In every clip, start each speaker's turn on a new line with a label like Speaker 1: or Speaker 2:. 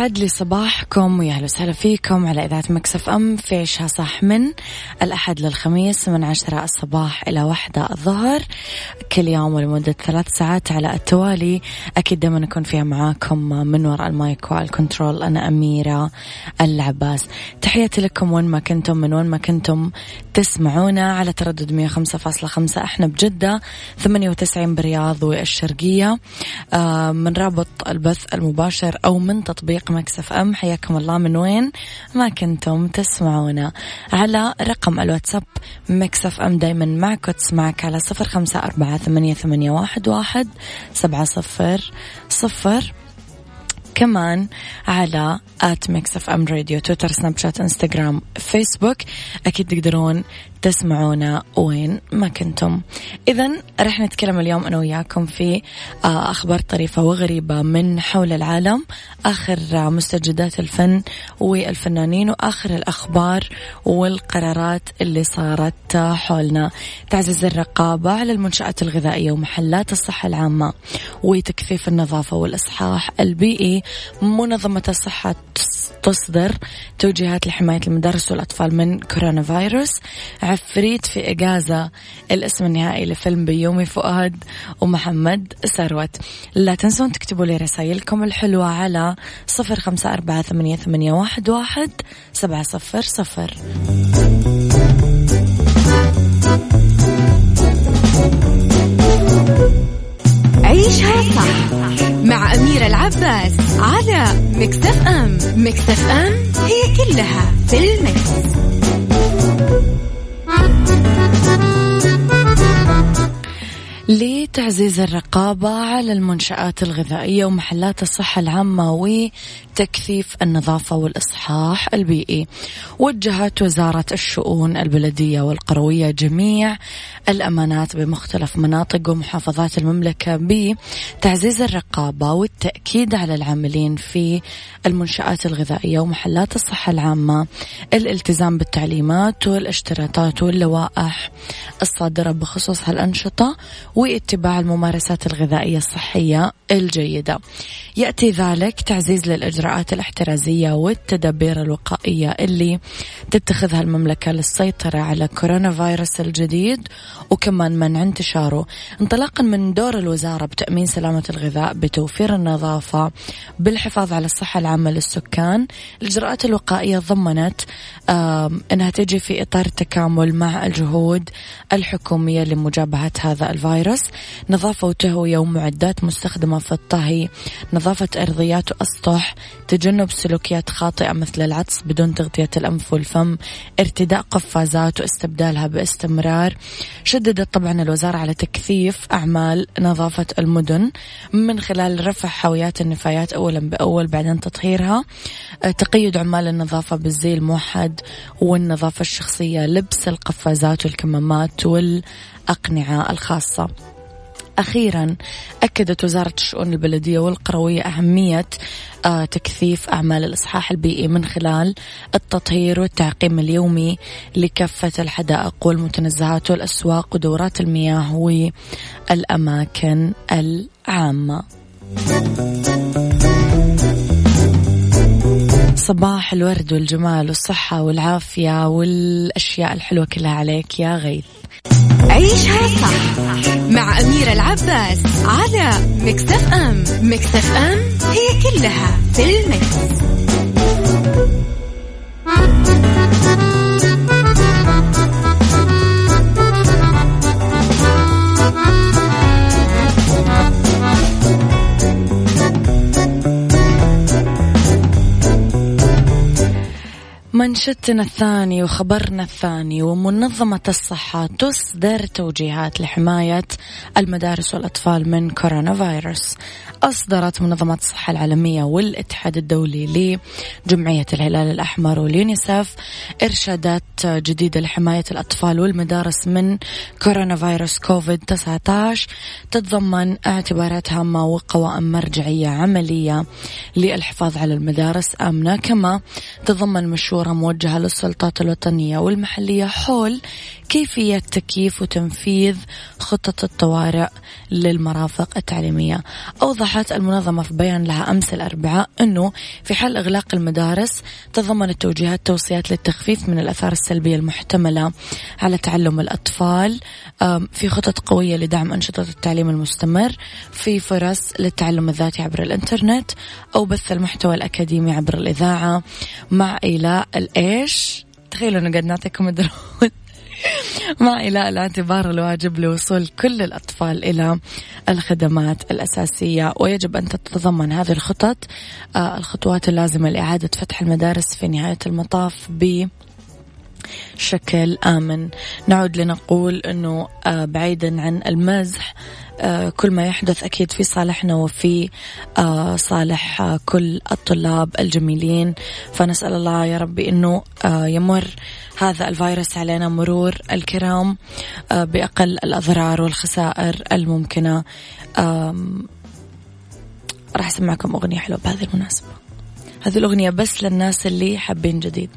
Speaker 1: يسعد لي صباحكم ويا أهلا وسهلا فيكم على إذاعة ميكس اف ام في عشها صح من الأحد للخميس من عشرة الصباح إلى واحدة الظهر. كل يوم ولمدة ثلاث ساعات على التوالي. أكيد دائما أكون فيها معاكم من وراء المايك والكنترول أنا أميرة العباس. تحياتي لكم وين ما كنتم من وين ما كنتم. تسمعونا على تردد 105.5 إحنا بجدة 98 بالرياض والشرقية. آه من رابط البث المباشر أو من تطبيق ميكس اف ام. حياكم الله. من وين؟ ما كنتم تسمعونا. على رقم الواتساب ميكس اف ام دايما معك وتسمعك على صفر خمسة أربعة ثمانية, واحد سبعة صفر صفر. كمان على at ميكس اف ام راديو تويتر سناب شات انستغرام فيسبوك أكيد تقدرون تسمعونا وين ما كنتم. إذا رح نتكلم اليوم أنا وياكم في آه، أخبار طريفة وغريبة من حول العالم. آخر مستجدات الفن والفنانين وآخر الأخبار والقرارات اللي صارت حولنا. تعزز الرقابة على المنشآت الغذائية ومحلات الصحة العامة وتكثيف النظافة والإصحاح البيئي. منظمة الصحة تصدر توجيهات لحماية المدارس والأطفال من كورونا فيروس. عفريت في إجازة. الاسم النهائي لفيلم بيومي فؤاد ومحمد ثروت. لا تنسون تكتبوا لي رسائلكم الحلوة على صفر خمسة أربعة ثمانية, ثمانية واحد, واحد سبعة صفر صفر.
Speaker 2: عيشها صح مع أميرة العباس على مكتف أم. مكتف أم هي كلها في المكس. Thank you.
Speaker 1: لتعزيز الرقابة على المنشآت الغذائية ومحلات الصحة العامة وتكثيف النظافة والإصحاح البيئي. وجهت وزارة الشؤون البلدية والقروية جميع الأمانات بمختلف مناطق ومحافظات المملكة بتعزيز الرقابة والتأكيد على العاملين في المنشآت الغذائية ومحلات الصحة العامة. الالتزام بالتعليمات والاشتراطات واللوائح الصادرة بخصوص هالأنشطة واتباع الممارسات الغذائية الصحية الجيدة. يأتي ذلك تعزيز للإجراءات الاحترازية والتدابير الوقائية اللي تتخذها المملكة للسيطرة على كورونا فيروس الجديد وكمان منع انتشاره. انطلاقا من دور الوزارة بتأمين سلامة الغذاء بتوفير النظافة بالحفاظ على الصحة العامة للسكان الإجراءات الوقائية ضمنت أنها تجي في إطار التكامل مع الجهود الحكومية لمجابهة هذا الفيروس. فيروس نظافة وتهوية ومعدات مستخدمة في الطهي. نظافة أرضيات وأسطح. تجنب سلوكيات خاطئة مثل العطس بدون تغطية الأنف والفم. ارتداء قفازات واستبدالها باستمرار. شددت طبعا الوزارة على تكثيف أعمال نظافة المدن من خلال رفع حاويات النفايات أولا بأول بعدين تطهيرها. آه، تقيد عمال النظافة بالزي الموحد. والنظافة الشخصية لبس القفازات والكمامات والأقنعة الخاصة أخيرا أكدت وزارة الشؤون البلدية والقروية أهمية آه تكثيف أعمال الإصحاح البيئي من خلال التطهير والتعقيم اليومي لكافة الحدائق والمتنزهات والأسواق ودورات المياه والأماكن العامة. صباح الورد والجمال والصحة والعافية والأشياء الحلوة كلها عليك يا غيث
Speaker 2: عيشها صح مع أميرة العباس على مكتف أم مكتف أم هي كلها في المكس.
Speaker 1: منشدتنا الثاني وخبرنا الثاني ومنظمة الصحة تصدر توجيهات لحماية المدارس والأطفال من كورونا فيروس. أصدرت منظمة الصحة العالمية والاتحاد الدولي لجمعية الهلال الأحمر واليونيسف إرشادات جديدة لحماية الأطفال والمدارس من كورونا فيروس كوفيد 19 تتضمن اعتبارات هامة وقوائم مرجعية عملية للحفاظ على المدارس آمنة كما تتضمن مشورة موجهة للسلطات الوطنية والمحلية حول كيفية تكييف وتنفيذ خطة الطوارئ للمرافق التعليمية. أوضحت المنظمة في بيان لها أمس الأربعاء أنه في حال إغلاق المدارس تضمن التوجيهات توصيات للتخفيف من الأثار السلبية المحتملة على تعلم الأطفال في خطط قوية لدعم أنشطة التعليم المستمر في فرص للتعلم الذاتي عبر الإنترنت أو بث المحتوى الأكاديمي عبر الإذاعة مع إيلاء الإيش. تخيلوا أنه قاعد نعطيكم دروس مع إلى الاعتبار الواجب لوصول كل الأطفال إلى الخدمات الأساسية. ويجب أن تتضمن هذه الخطط. آه، الخطوات اللازمة لإعادة فتح المدارس في نهاية المطاف ب شكل آمن. نعود لنقول أنه آه، بعيدا عن المزح آه، كل ما يحدث أكيد في صالحنا وفي صالح كل الطلاب الجميلين. فنسأل الله يا ربي أنه يمر هذا الفيروس علينا مرور الكرام آه، بأقل الأضرار والخسائر الممكنة. راح أسمعكم أغنية حلوة بهذه المناسبة. هذه الأغنية بس للناس اللي حابين جديد.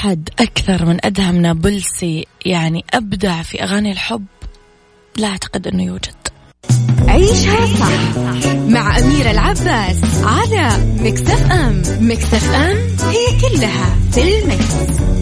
Speaker 1: أحد أكثر من أدهم نابلسي يعني أبدع في أغاني الحب لا أعتقد أنه يوجد
Speaker 2: عيشها صح مع أميرة العباس على مكتف أم مكتف أم هي كلها في المكس.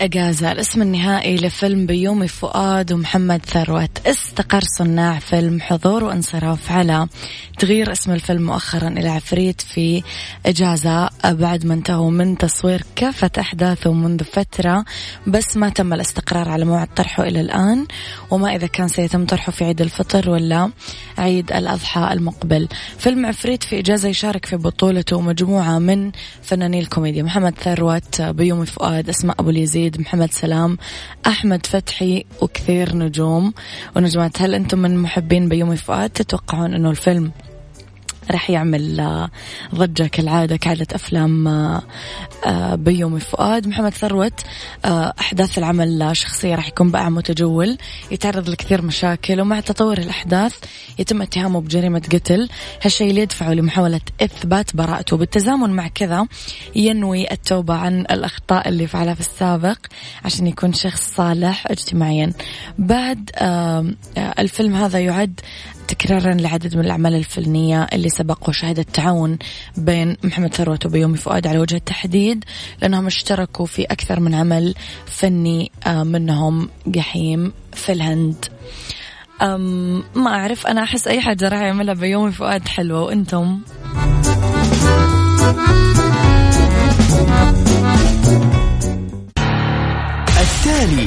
Speaker 1: أجازة الاسم النهائي لفيلم بيومي فؤاد ومحمد ثروت. استقر صناع فيلم حضور وانصراف على تغيير اسم الفيلم مؤخرا إلى عفريت في إجازة بعد ما انتهوا من تصوير كافة أحداثه منذ فترة بس ما تم الاستقرار على موعد طرحه إلى الآن وما إذا كان سيتم طرحه في عيد الفطر ولا عيد الأضحى المقبل. فيلم عفريت في إجازة يشارك في بطولته مجموعة من فناني الكوميديا. محمد ثروت بيومي فؤاد أسماء أبو اليزيد محمد سلام أحمد فتحي وكثير نجوم. ونجمات هل أنتم من محبين بيومي فؤاد؟ تتوقعون أنه الفيلم راح يعمل آه، ضجة كالعادة كعادة أفلام آه، آه، بيومي فؤاد محمد ثروت أحداث العمل شخصية راح يكون بائع متجول يتعرض لكثير مشاكل ومع تطور الأحداث يتم اتهامه بجريمة قتل. هالشيء اللي يدفعه لمحاولة إثبات براءته بالتزامن مع كذا ينوي التوبة عن الأخطاء اللي فعلها في السابق عشان يكون شخص صالح اجتماعيا. بعد الفيلم هذا يعد تكرارا لعدد من الأعمال الفنية اللي سبق وشهدت تعاون بين محمد ثروت وبيومي فؤاد على وجه التحديد لأنهم اشتركوا في أكثر من عمل فني آه، منهم جحيم في الهند أم ما أعرف أنا أحس أي حاجة راح يعملها بيومي فؤاد حلوة وأنتم؟
Speaker 3: التالي.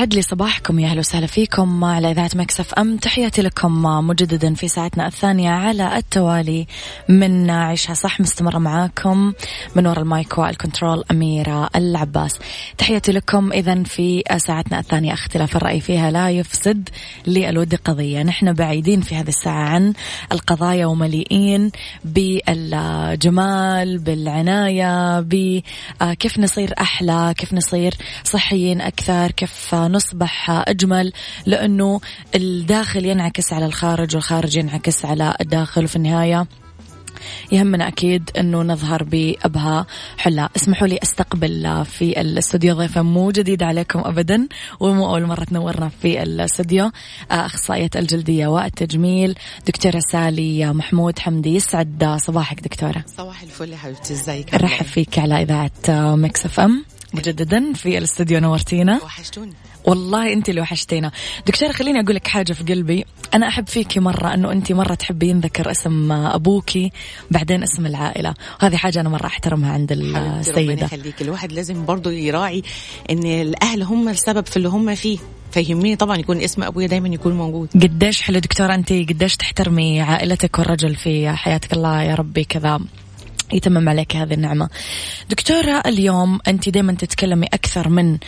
Speaker 1: يسعد لي صباحكم يا أهلا وسهلا فيكم على إذاعة ميكس اف ام. تحياتي لكم مجددا في ساعتنا الثانية على التوالي من عيشها صح مستمرة معاكم من وراء المايك والكنترول أميرة العباس. تحياتي لكم اذا في ساعتنا الثانية اختلاف الرأي فيها لا يفسد للود قضية. نحن بعيدين في هذه الساعة عن القضايا ومليئين بالجمال بالعناية بكيف نصير أحلى كيف نصير صحيين أكثر كيف نصبح أجمل لأنه الداخل ينعكس على الخارج والخارج ينعكس على الداخل. وفي النهاية يهمنا أكيد أنه نظهر بأبهى حلا اسمحوا لي أستقبل في الاستوديو ضيفة مو جديد عليكم أبدا ومو أول مرة تنورنا في الاستوديو. أخصائية الجلدية والتجميل دكتورة سالي محمود حمدي. يسعد صباحك دكتورة.
Speaker 4: صباح الفل يا حبيبتي ازيك
Speaker 1: رحب فيك على إذاعة ميكس اف ام. مجددا في الاستوديو نورتينا.
Speaker 4: وحشتوني.
Speaker 1: والله أنت اللي وحشتينا. دكتورة خليني أقول لك حاجة في قلبي. أنا أحب فيكي مرة إنه أنت مرة تحبي ينذكر اسم أبوكي بعدين اسم العائلة. وهذه حاجة أنا مرة أحترمها عند السيدة.
Speaker 4: ربنا يخليك الواحد لازم برضه يراعي إن الأهل هم السبب في اللي هم فيه. فيهمني طبعا يكون اسم أبويا دايما يكون موجود.
Speaker 1: قديش حلو دكتورة أنت قديش تحترمي عائلتك والرجل في حياتك. الله يا ربي كذا. يتمم عليك هذه النعمة. دكتورة اليوم أنت دائما تتكلمي أكثر من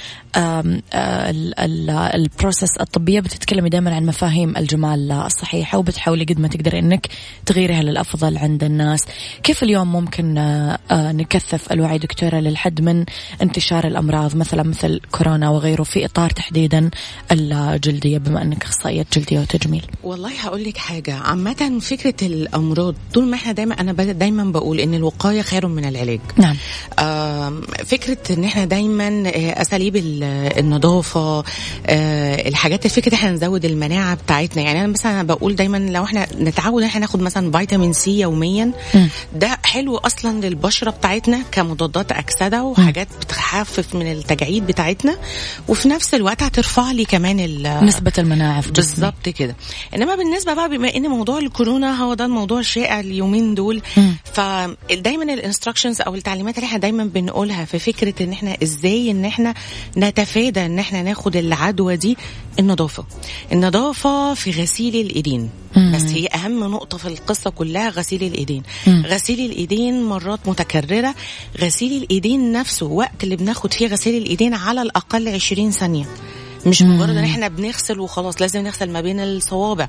Speaker 1: البروسس الطبية بتتكلمي دائما عن مفاهيم الجمال الصحيحة وبتحاولي قد ما تقدري أنك تغيريها للأفضل عند الناس. كيف اليوم ممكن نكثف الوعي دكتورة للحد من انتشار الأمراض مثلا مثل كورونا وغيره في إطار تحديدا الجلدية بما أنك أخصائية جلدية وتجميل؟
Speaker 4: والله هقول لك حاجة. عامة فكرة الأمراض طول ما إحنا دايما أنا دايما بقول إن الوقاية خير من العلاج.
Speaker 1: نعم.
Speaker 4: آم، فكرة إن إحنا دايما آه، أساليب ال- النظافة آه، الحاجات الفكرة إحنا نزود المناعة بتاعتنا. يعني أنا مثلا بقول دايما لو إحنا نتعود إحنا ناخد مثلا فيتامين سي يوميا. ده حلو أصلا للبشرة بتاعتنا كمضادات أكسدة وحاجات بتخفف من التجاعيد بتاعتنا. وفي نفس الوقت هترفع لي كمان
Speaker 1: نسبة المناعة في
Speaker 4: بالظبط كده. إنما بالنسبة بقى بما إن موضوع الكورونا هو ده الموضوع الشائع اليومين دول
Speaker 1: مم.
Speaker 4: فدايما الانستراكشنز أو التعليمات اللي إحنا دايما بنقولها في فكرة إن إحنا إزاي إن إحنا نتفادى إن إحنا ناخد العدوى دي النظافة. النظافة في غسيل الإيدين.
Speaker 1: مم.
Speaker 4: بس هي أهم نقطة في القصة كلها غسيل الإيدين.
Speaker 1: مم.
Speaker 4: غسيل الإيدين مرات متكررة. غسيل الإيدين نفسه وقت اللي بناخد فيه غسيل الإيدين على الأقل 20 ثانية. مش. مجرد إن إحنا بنغسل وخلاص لازم نغسل ما بين الصوابع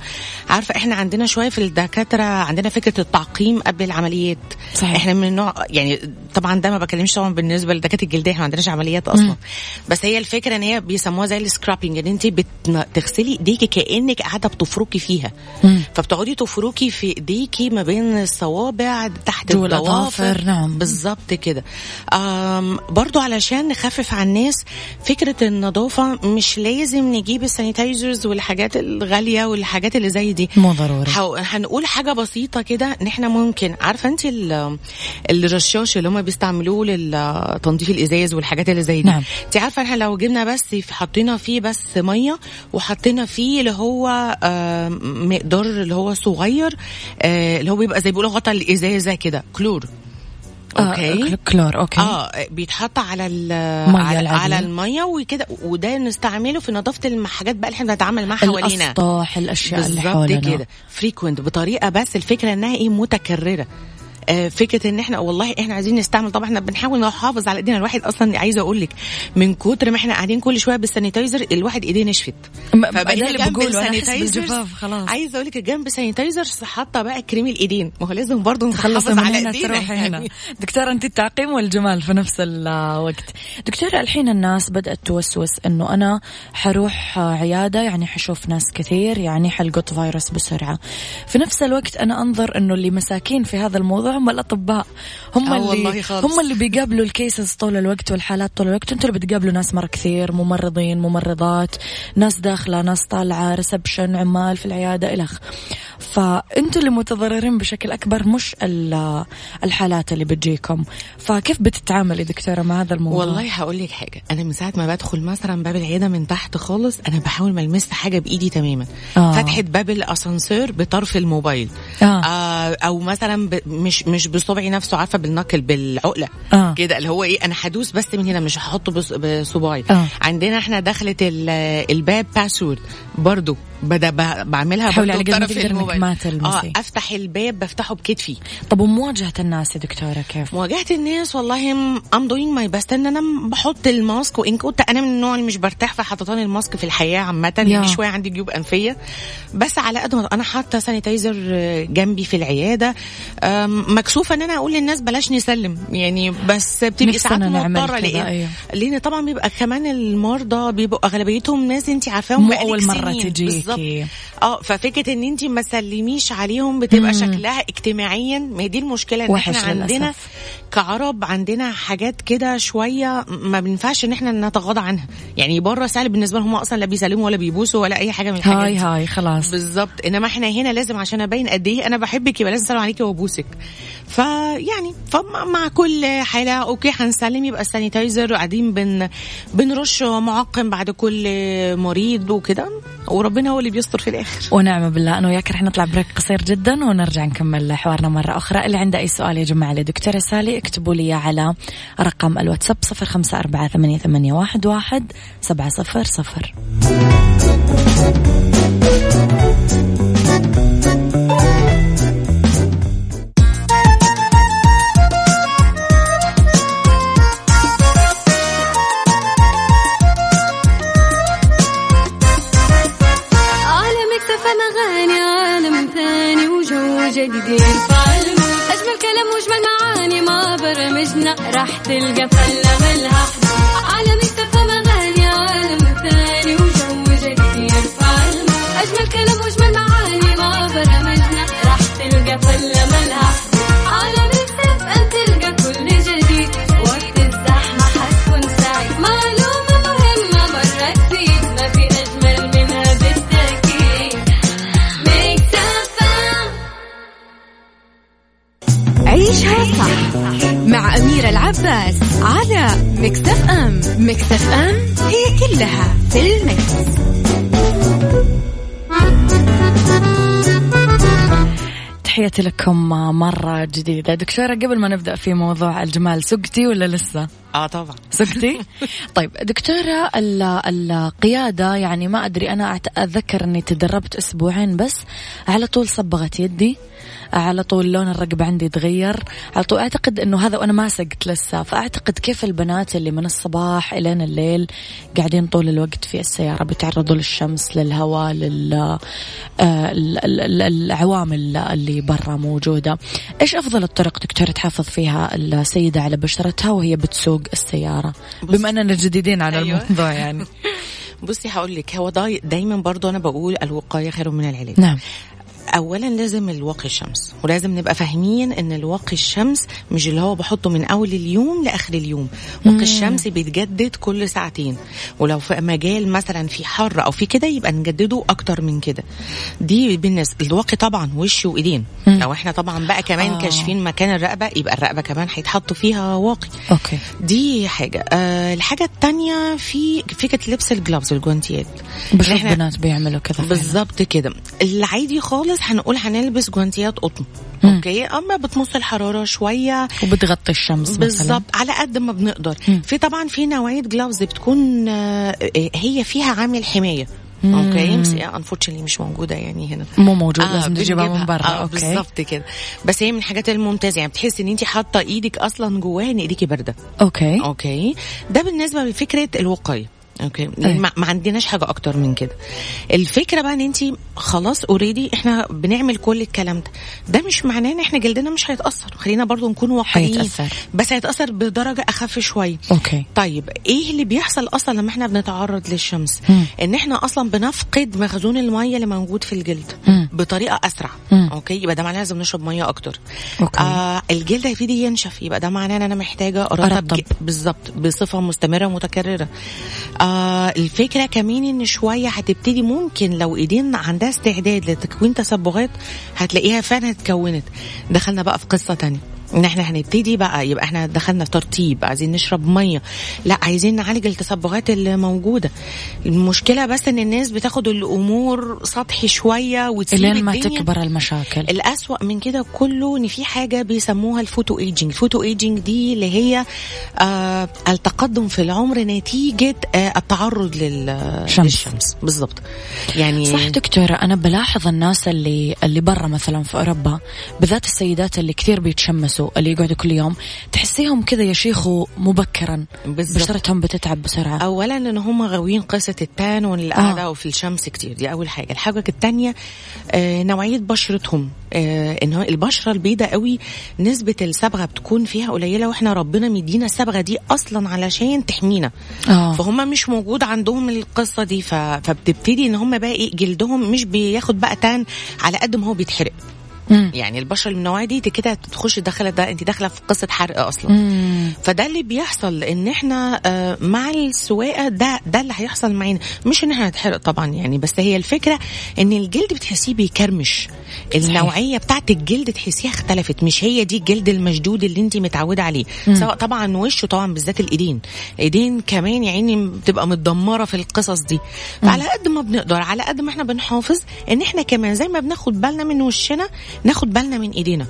Speaker 4: عارفة إحنا عندنا شوية في الدكاترة عندنا فكرة التعقيم قبل العمليات
Speaker 1: صحيح.
Speaker 4: إحنا من النوع يعني طبعا ده ما بكلمش طبعا بالنسبة لدكاترة الجلدية إحنا ما عندناش عمليات أصلا
Speaker 1: مم.
Speaker 4: بس هي الفكرة إن هي بيسموها زي ال scrubbing إن انت بتغسلي إيديكي كأنك قاعدة بتفركي فيها
Speaker 1: مم.
Speaker 4: فبتقعدي تفركي في إيديكي ما بين الصوابع تحت الضوافر
Speaker 1: نعم.
Speaker 4: بالظبط كده برضو علشان نخفف على الناس فكرة النظافة مش لازم نجيب ال sanitizers والحاجات الغالية والحاجات اللي زي دي.
Speaker 1: مو ضروري.
Speaker 4: حو... هنقول حاجة بسيطة كده إن إحنا ممكن عارفة أنت ال- الرشاش اللي هم بيستعملوه لتنظيف الإزاز والحاجات اللي زي دي؟
Speaker 1: نعم.
Speaker 4: أنت عارفة إحنا لو جبنا بس حطينا فيه بس مية وحطينا فيه اللي هو آه، مقدار اللي هو صغير آه، اللي هو بيبقى زي بيقولوا غطا الإزازة كده كلور.
Speaker 1: okay. كلور okay.
Speaker 4: آه بيتحط على ال
Speaker 1: مية
Speaker 4: على. على المية وكده وده نستعمله في نظافة الحاجات بقى اللي إحنا بنتعامل معاها حوالينا.
Speaker 1: الاسطح الأشياء اللي
Speaker 4: بالظبط
Speaker 1: حولنا
Speaker 4: كده. frequent بطريقة بس الفكرة إنها إيه؟ متكررة. آه، فكرة إن إحنا والله إحنا عايزين نستعمل. طبعا إحنا بنحاول نحافظ على إيدينا. الواحد أصلا عايزه أقول لك من كتر ما إحنا قاعدين كل شوية بال sanitizer الواحد إيديه نشفت. فبقينا
Speaker 1: اللي
Speaker 4: جنب
Speaker 1: خلاص.
Speaker 4: عايزه أقول لك جنب sanitizer حاطة بقى كريم الإيدين. ما هو لازم برضه
Speaker 1: من
Speaker 4: على إيدينا.
Speaker 1: تروحي هنا.
Speaker 4: يعني.
Speaker 1: دكتورة أنت التعقيم والجمال في نفس الوقت دكتورة الحين الناس بدأت توسوس إنه أنا حروح عيادة يعني حشوف ناس كثير يعني حلقط فيروس بسرعة. في نفس الوقت أنا أنظر إنه اللي مساكين في هذا الموضوع هم الأطباء. هم
Speaker 4: آه
Speaker 1: اللي. هم اللي بيقابلوا ال cases طول الوقت والحالات طول الوقت. أنتوا اللي بتقابلوا ناس مرة كثير ممرضين ممرضات ناس داخلة ناس طالعة reception عمال في العيادة الخ فأنتوا اللي متضررين بشكل أكبر مش ال- الحالات اللي بتجيكم. فكيف بتتعاملي دكتورة مع هذا الموضوع؟
Speaker 4: والله هقول لك حاجة. أنا من ساعة ما بدخل مثلا باب العيادة من تحت خالص أنا بحاول ما المس حاجة بإيدي تماما.
Speaker 1: آه.
Speaker 4: فتحه باب الأسانسير بطرف الموبايل.
Speaker 1: آه.
Speaker 4: آه أو مثلا. مش مش بصبعي نفسه عارفة بالنقل بالعقلة
Speaker 1: آه.
Speaker 4: كده اللي هو إيه أنا هدوس بس من هنا مش هحطه بص... بصباعي
Speaker 1: آه.
Speaker 4: عندنا إحنا دخلت ال... الباب password برضو بدأ. بعملها برضو
Speaker 1: على قد ما تقدر تلمسي.
Speaker 4: آه أفتح الباب بفتحه بكتفي
Speaker 1: طب ومواجهة الناس يا دكتورة كيف
Speaker 4: مواجهة الناس والله I'm doing my best إن أنا بحط ال mask وإن كنت أنا من النوع اللي مش برتاح في حطتان ال mask في الحياة
Speaker 1: عامة.
Speaker 4: لأن شوية عندي جيوب أنفية بس على قد ما أنا حاطة سانيتايزر جنبي في العيادة مكسوفة إن أنا أقول للناس بلاش نسلم يعني بس بتبقي ساعات
Speaker 1: مضطرة
Speaker 4: لأن
Speaker 1: أيوه.
Speaker 4: لأن طبعا بيبقى كمان المرضى بيبقوا أغلبيتهم ناس انت عارفاهم
Speaker 1: مو أول مرة
Speaker 4: سنين.
Speaker 1: تجيكي.
Speaker 4: بالظبط. آه ففكرة إن انت ما تسلميش عليهم بتبقى شكلها اجتماعيا. ما هي دي المشكلة
Speaker 1: إن
Speaker 4: إحنا عندنا
Speaker 1: للأسف.
Speaker 4: كعرب عندنا حاجات كده شوية ما بينفعش إن إحنا نتغاضى عنها. يعني بره سهل بالنسبة لهم هم أصلا لا بيسلموا ولا بيبوسوا ولا أي حاجة من الحاجات
Speaker 1: هاي. هاي خلاص.
Speaker 4: بالظبط. إنما إحنا هنا لازم عشان أبين قد إيه أنا بحبك يبقى لازم أسلم عليكي وأبوسك. فيعني فمع كل حاله okay هنسلم يبقى ال sanitizer قاعدين بن بنرش معقم بعد كل مريض وكده. وربنا هو اللي بيستر في الآخر.
Speaker 1: ونعم بالله. أنا وياك رح نطلع break قصير جدا ونرجع نكمل حوارنا مرة أخرى. اللي عنده أي سؤال يا جماعة لدكتورة سالي اكتبوا لي على رقم الواتساب صفر خمسة أربعة ثمانية, ثمانية واحد,
Speaker 5: جديد أجمل كلام وأجمل معاني ما برمجنا راح تلقى فلة ملها. عالم اكتفى اغاني عالم ثاني وجو جديد أجمل كلام وأجمل معاني ما برمجنا راح تلقى
Speaker 2: فلة أم مكتف أم هي كلها في المكس.
Speaker 1: تحياتي لكم مرة جديدة دكتورة قبل ما نبدأ في موضوع الجمال سقتي ولا لسه؟
Speaker 4: آه طبعا
Speaker 1: سقتي؟ طيب دكتورة القيادة يعني ما أدري أنا أتذكر أني تدربت أسبوعين بس على طول صبغت يدي على طول لون الرقبة عندي تغير على طول أعتقد أنه هذا وأنا ما سقت لسه فأعتقد كيف البنات اللي من الصباح إلين الليل قاعدين طول الوقت في السيارة بيتعرضوا للشمس للهواء للعوامل آه، اللي برا موجودة. إيش أفضل الطرق دكتورة تحافظ فيها السيدة على بشرتها وهي بتسوق السيارة؟ بما أننا جديدين على أيوة. الموضوع يعني.
Speaker 4: بصي هقول لك هو دايما برضو أنا بقول الوقاية خير من العلاج.
Speaker 1: نعم.
Speaker 4: اولا لازم الواقي الشمس ولازم نبقى فاهمين إن الواقي الشمس مش اللي هو بحطه من أول اليوم لآخر اليوم. واقي الشمس بيتجدد كل ساعتين ولو في مجال مثلا في حر أو في كده يبقى نجدده أكتر من كده. دي بالنسبة الواقي طبعا وش وإيدين. لو إحنا طبعا بقى كمان آه. كاشفين مكان الرقبة يبقى الرقبة كمان هيتحط فيها واقي.
Speaker 1: أوكي.
Speaker 4: دي حاجة. آه الحاجة الثانية في فكرة لبس الجلافز الجوانتيات.
Speaker 1: بشوف بنات بيعملوا كده
Speaker 4: بالظبط كده. العادي خالص هنقول هنلبس جوانتيات قطن. okay؟ أما بتمص الحرارة شوية.
Speaker 1: وبتغطي الشمس
Speaker 4: بالظبط على قد ما بنقدر. مم. في طبعا في نوعية gloves بتكون آه، هي فيها عامل حماية. okay؟ بس unfortunately مش موجودة يعني هنا.
Speaker 1: مو موجود آه لازم تجيبها من برا.
Speaker 4: آه okay. بالظبط كده. بس هي من الحاجات الممتازة. يعني بتحسي إن انت حاطة إيدك أصلا جواها إن ايديكي باردة.
Speaker 1: okay.
Speaker 4: okay؟ ده بالنسبة لفكرة الوقاية. okay. أيه. ما, ما عندناش حاجة أكتر من كده. الفكرة بقى إن أنت خلاص already إحنا بنعمل كل الكلام ده. ده مش معناه إن إحنا جلدنا مش هيتأثر. خلينا برضو نكون واقعيين.
Speaker 1: هيتأثر.
Speaker 4: بس هيتأثر بدرجة أخف شوية.
Speaker 1: okay.
Speaker 4: طيب إيه اللي بيحصل أصلا لما إحنا بنتعرض للشمس؟
Speaker 1: مم.
Speaker 4: إن إحنا أصلا بنفقد مخزون المية اللي موجود في الجلد
Speaker 1: مم.
Speaker 4: بطريقة أسرع.
Speaker 1: مم.
Speaker 4: okay؟ يبقى ده معناه لازم نشرب مية أكتر.
Speaker 1: okay.
Speaker 4: آه الجلد هيبتدي ينشف. يبقى ده معناه إن أنا محتاجة
Speaker 1: أرطب
Speaker 4: بالظبط بصفة مستمرة ومتكرره آه الفكرة كمان إن شوية هتبتدي ممكن لو إيدين عندها استعداد لتكوين تصبغات هتلاقيها فعلا اتكونت. دخلنا بقى في قصة تانية. ان إحنا هنبتدي بقى. يبقى إحنا دخلنا ترطيب عايزين نشرب مية. لا عايزين نعالج التصبغات اللي موجوده المشكلة بس إن الناس بتاخد الأمور سطحي شوية وتسيب
Speaker 1: إلين ما
Speaker 4: الدنيا.
Speaker 1: تكبر المشاكل.
Speaker 4: الأسوأ من كده كله إن في حاجة بيسموها ال photo aging. ال photo aging دي اللي هي آه التقدم في العمر نتيجة آه التعرض لل
Speaker 1: شمس.
Speaker 4: للشمس. بالظبط يعني
Speaker 1: صح دكتورة أنا بلاحظ الناس اللي اللي برا مثلا في أوروبا بالذات السيدات اللي كثير بيتشمسوا. اللي يقعدوا كل يوم تحسيهم كذا يشيخوا مبكرا.
Speaker 4: بالظبط
Speaker 1: بشرتهم بتتعب بسرعة.
Speaker 4: اولا إن هم غاويين قصة التان والقعدة آه. وفي الشمس كتير دي أول حاجة. الحاجة الثانية آه نوعية بشرتهم آه ان البشرة البيضاء قوي نسبة الصبغه بتكون فيها قليلة وإحنا ربنا مدينا الصبغه دي أصلا علشان تحمينا.
Speaker 1: آه.
Speaker 4: فهم مش موجود عندهم القصة دي ف... فبتبتدي إن هم بقى إيه جلدهم مش بياخد بقى تان على قد ما هو بيتحرق.
Speaker 1: مم.
Speaker 4: يعني البشره من النوعية دي كده تخش داخله ده انت داخلة في قصة حرق أصلا.
Speaker 1: مم.
Speaker 4: فده اللي بيحصل إن إحنا آه، مع السواقة ده ده اللي هيحصل معانا. مش إن إحنا نتحرق طبعا يعني بس هي الفكرة إن الجلد بتحسيه بيكرمش. النوعية بتاعت الجلد تحسيها اختلفت مش هي دي الجلد المشدود اللي انت متعودة عليه.
Speaker 1: مم.
Speaker 4: سواء طبعا وش طبعا بالذات الإيدين. إيدين كمان يعني بتبقى متدمرة في القصص دي. فعلى قد ما بنقدر على قد ما إحنا بنحافظ إن إحنا كمان زي ما بناخد بالنا من وشنا ناخد بالنا من ايدينا.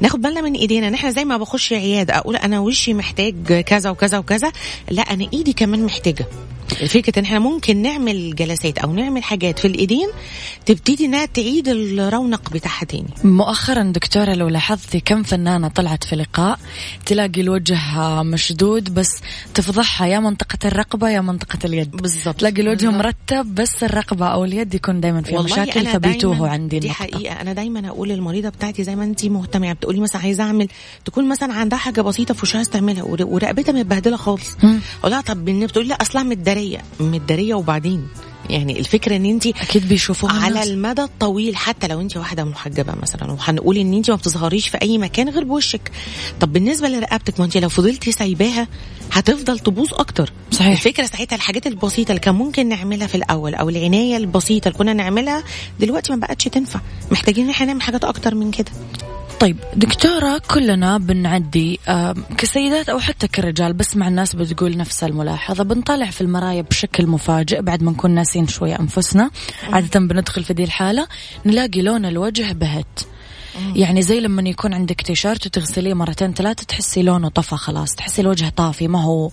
Speaker 4: ناخد بالنا من ايدينا. ان إحنا زي ما بخش عياده أقول أنا وشي محتاج كذا وكذا وكذا. لا أنا ايدي كمان محتاجة. فكرة إن إحنا ممكن نعمل جلسات أو نعمل حاجات في الإيدين تبتدي إنها تعيد الرونق بتاعها تاني.
Speaker 1: مؤخرا دكتورة لو لاحظتي كم فنانة طلعت في لقاء تلاقي الوجه مشدود بس تفضحها. يا منطقة الرقبة يا منطقة اليد.
Speaker 4: بالظبط
Speaker 1: تلاقي الوجه مرتب بس الرقبة أو اليد يكون دايما فيها مشاكل
Speaker 4: دايماً-
Speaker 1: عندي
Speaker 4: دي
Speaker 1: النقطة.
Speaker 4: حقيقة. أنا دايما أقول للمريضه بتاعتي زي ما انت مهتمة يعني بتقولي مثلا عايزة أعمل تكون مثلا عندها حاجة بسيطة في وشها تعملها ور- ورقبتها متبهدلة خالص. أقول لها طب بتقولي لا أصلا متدارية متدارية وبعدين يعني الفكرة إن انت
Speaker 1: أكيد بيشوفوها
Speaker 4: على
Speaker 1: الناس.
Speaker 4: المدى الطويل حتى لو انت واحدة محجبة مثلا وهنقول إن انت ما بتظهريش في أي مكان غير بوشك طب بالنسبة لرقبتك ما انت لو فضلتي سايباها هتفضل تبوظ أكتر
Speaker 1: صحيح.
Speaker 4: الفكرة ساعتها الحاجات البسيطة اللي كان ممكن نعملها في الأول أو العناية البسيطة اللي كنا نعملها دلوقتي ما بقتش تنفع محتاجين إن إحنا نعمل حاجات أكتر من كده
Speaker 1: طيب دكتورة كلنا بنعدي كسيدات أو حتى كرجال بس مع الناس بتقول نفس الملاحظة. بنطلع في المرايا بشكل مفاجئ بعد ما نكون ناسين شوية أنفسنا. عادة بندخل في دي الحالة نلاقي لون الوجه بهت. يعني زي لما يكون عندك تيشيرت وتغسليه مرتين ثلاثة تحسي لونه طفى خلاص تحسي الوجه طافي ما هو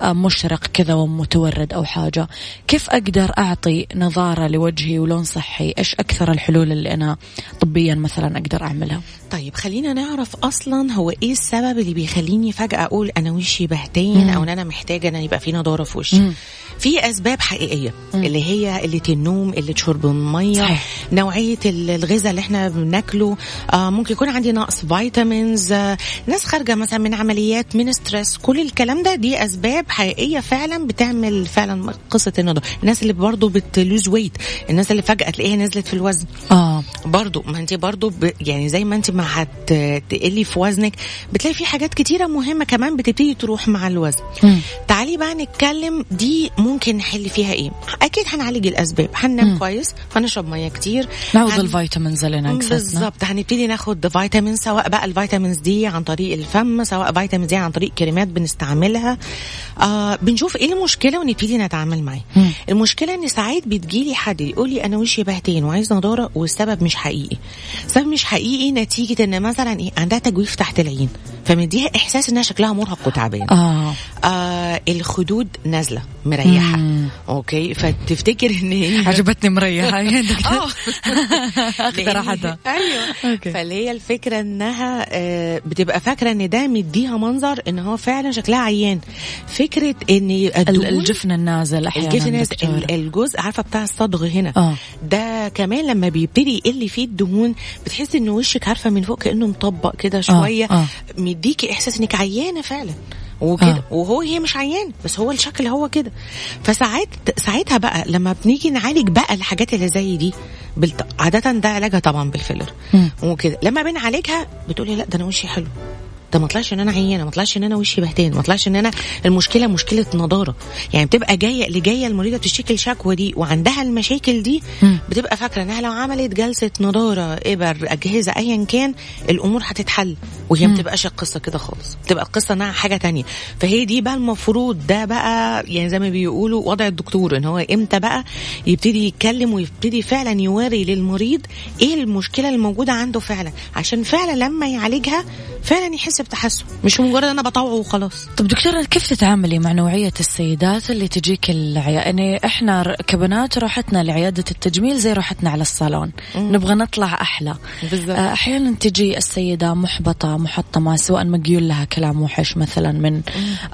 Speaker 1: آه، مشرق كذا ومتورد أو حاجة. كيف أقدر أعطي نظارة لوجهي ولون صحي؟ إيش أكثر الحلول اللي أنا طبيا مثلا أقدر أعملها؟
Speaker 4: طيب خلينا نعرف أصلا هو إيه السبب اللي بيخليني فجأة أقول أنا وشي بهتين أو إن أنا محتاجة إن يبقى في نضاره في وشي. في أسباب حقيقية اللي هي قلة النوم قلة شرب المية
Speaker 1: صحيح.
Speaker 4: نوعية ال- الغذاء اللي إحنا بناكله. آه ممكن يكون عندي نقص vitamins آه ناس خارجة مثلا من عمليات من stress كل الكلام ده دي أسباب حقيقية فعلا بتعمل فعلا قصة النضاره الناس اللي برضو بت lose weight الناس اللي فجأة تلاقيها نزلت في الوزن.
Speaker 1: آه.
Speaker 4: برضو ما انت برضو ب... يعني زي ما انت ما هتقلي في وزنك بتلاقي في حاجات كتيرة مهمة كمان بتبتدي تروح مع الوزن.
Speaker 1: مم.
Speaker 4: تعالي بقى نتكلم دي ممكن نحل فيها إيه. أكيد هنعالج الاسباب هننام كويس هنشرب مية كتير
Speaker 1: نعوض
Speaker 4: هن-
Speaker 1: ال vitamins اللي ناقصتنا
Speaker 4: بالظبط هنبتدي ناخد فيتامين سواء بقى ال vitamins دي عن طريق الفم سواء vitamins دي عن طريق كريمات بنستعملها. آه بنشوف إيه المشكلة ونبتدي نتعامل معاها. المشكلة ان ساعات بتجيلي حد يقول لي أنا وشي بهتين وعايز نضارة والسبب مش حقيقي. السبب مش حقيقي نتيجة إن مثلا إيه عندها تجويف تحت العين. فمديها إحساس إنها شكلها مرهق وتعبان.
Speaker 1: آه.
Speaker 4: آه الخدود نازلة مريحة.
Speaker 1: مم.
Speaker 4: okay؟ فتفتكر إن هي
Speaker 1: عجبتني دكتور
Speaker 4: آه.
Speaker 1: أخذ راحتها.
Speaker 4: أيوه.
Speaker 1: okay.
Speaker 4: فاللي هي الفكرة إنها آه، بتبقى فاكرة إن ده مديها منظر إن هو فعلا شكلها عيان.
Speaker 1: فكرة
Speaker 4: إن
Speaker 1: الجفن النازل أحيانا
Speaker 4: الجفن الجزء عارفة بتاع الصدغ هنا؟
Speaker 1: آه.
Speaker 4: ده كمان لما بيبتدي يقل فيه الدهون بتحس إن وشك عارفة من فوق كأنه مطبق كده شوية
Speaker 1: آه.
Speaker 4: مديكي إحساس إنك عيانة فعلا. وكده
Speaker 1: آه.
Speaker 4: وهو هي مش عيان بس هو الشكل هو كده. فساعات ساعتها بقى لما بنيجي نعالج بقى الحاجات اللي زي دي بالت... عاده ده علاجها طبعا بالفيلر. وكده. لما بنعالجها بتقولي لا ده أنا وشي حلو. ده ما طلعش ان أنا عيانه ما طلعش ان أنا وشي بهتان ما طلعش ان أنا المشكلة مشكلة نضارة. يعني بتبقى جاية اللي جاية المريضة بتشتكي الشكوى دي وعندها المشاكل دي. بتبقى فاكرة انها لو عملت جلسة نضارة إبر أجهزة ايا كان الأمور هتتحل وهي ما بتبقاش القصة كده خالص. بتبقى القصة انها حاجة تانية. فهي دي بقى المفروض ده بقى يعني زي ما بيقولوا وضع الدكتور إن هو إمتى بقى يبتدي يتكلم ويبتدي فعلا يوري للمريض إيه المشكلة الموجودة عنده فعلا. عشان فعلا لما يعالجها فعلا يحس بتحسن مش مجرد أنا بطوعه وخلاص.
Speaker 1: طب دكتورة كيف تتعاملي مع نوعية السيدات اللي تجيك العيادة يعني إحنا كبنات روحتنا لعيادة التجميل زي روحتنا على الصالون. نبغى نطلع أحلى.
Speaker 4: بالظبط.
Speaker 1: آه، أحيانا تجي السيدة محبطة محطمة سواء مقيول لها كلام وحش مثلا من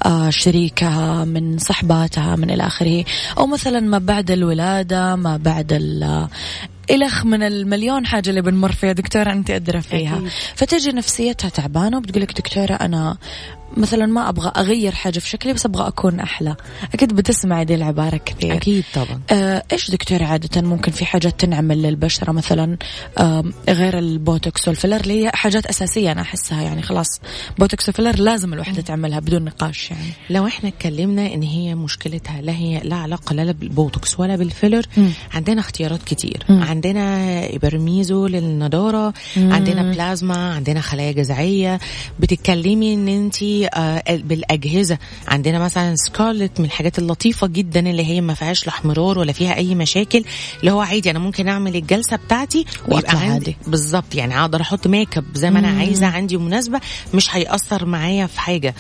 Speaker 1: آه، شريكها من صحباتها من إلى آخره. أو مثلا ما بعد الولادة ما بعد ال إلخ من المليون حاجة اللي بنمر فيها دكتورة أنت أدرى فيها
Speaker 4: أكيد.
Speaker 1: فتجي نفسيتها تعبانة وبتقول لك دكتورة أنا مثلا ما أبغى أغير حاجة في شكلي بس أبغى أكون أحلى. أكيد بتسمعي دي العبارة كثير.
Speaker 4: أكيد طبعا.
Speaker 1: آه، إيش دكتور عادة ممكن في حاجات تنعمل للبشرة؟ مثلا آه، غير البوتوكس والفيلر اللي هي حاجات أساسية أنا أحسها. يعني خلاص بوتوكس وفيلر لازم الوحدة تعملها بدون نقاش يعني.
Speaker 4: لو إحنا اتكلمنا إن هي مشكلتها لا هي لا علاقة لا بالبوتوكس ولا بالفيلر
Speaker 1: مم.
Speaker 4: عندنا اختيارات كتير.
Speaker 1: مم.
Speaker 4: عندنا إبرميزو للنضارة
Speaker 1: مم.
Speaker 4: عندنا بلازما عندنا خلايا جذعية. بتتكلمي إن انت آه بالأجهزة. عندنا مثلا سكارلت من الحاجات اللطيفة جدا اللي هي ما فيهاش لا احمرار ولا فيها أي مشاكل اللي هو عادي أنا ممكن أعمل الجلسة بتاعتي عندي
Speaker 1: عادي.
Speaker 4: بالظبط يعني أقدر أحط ميك اب زي ما أنا عايزة عندي مناسبة مش هيأثر معايا في حاجة.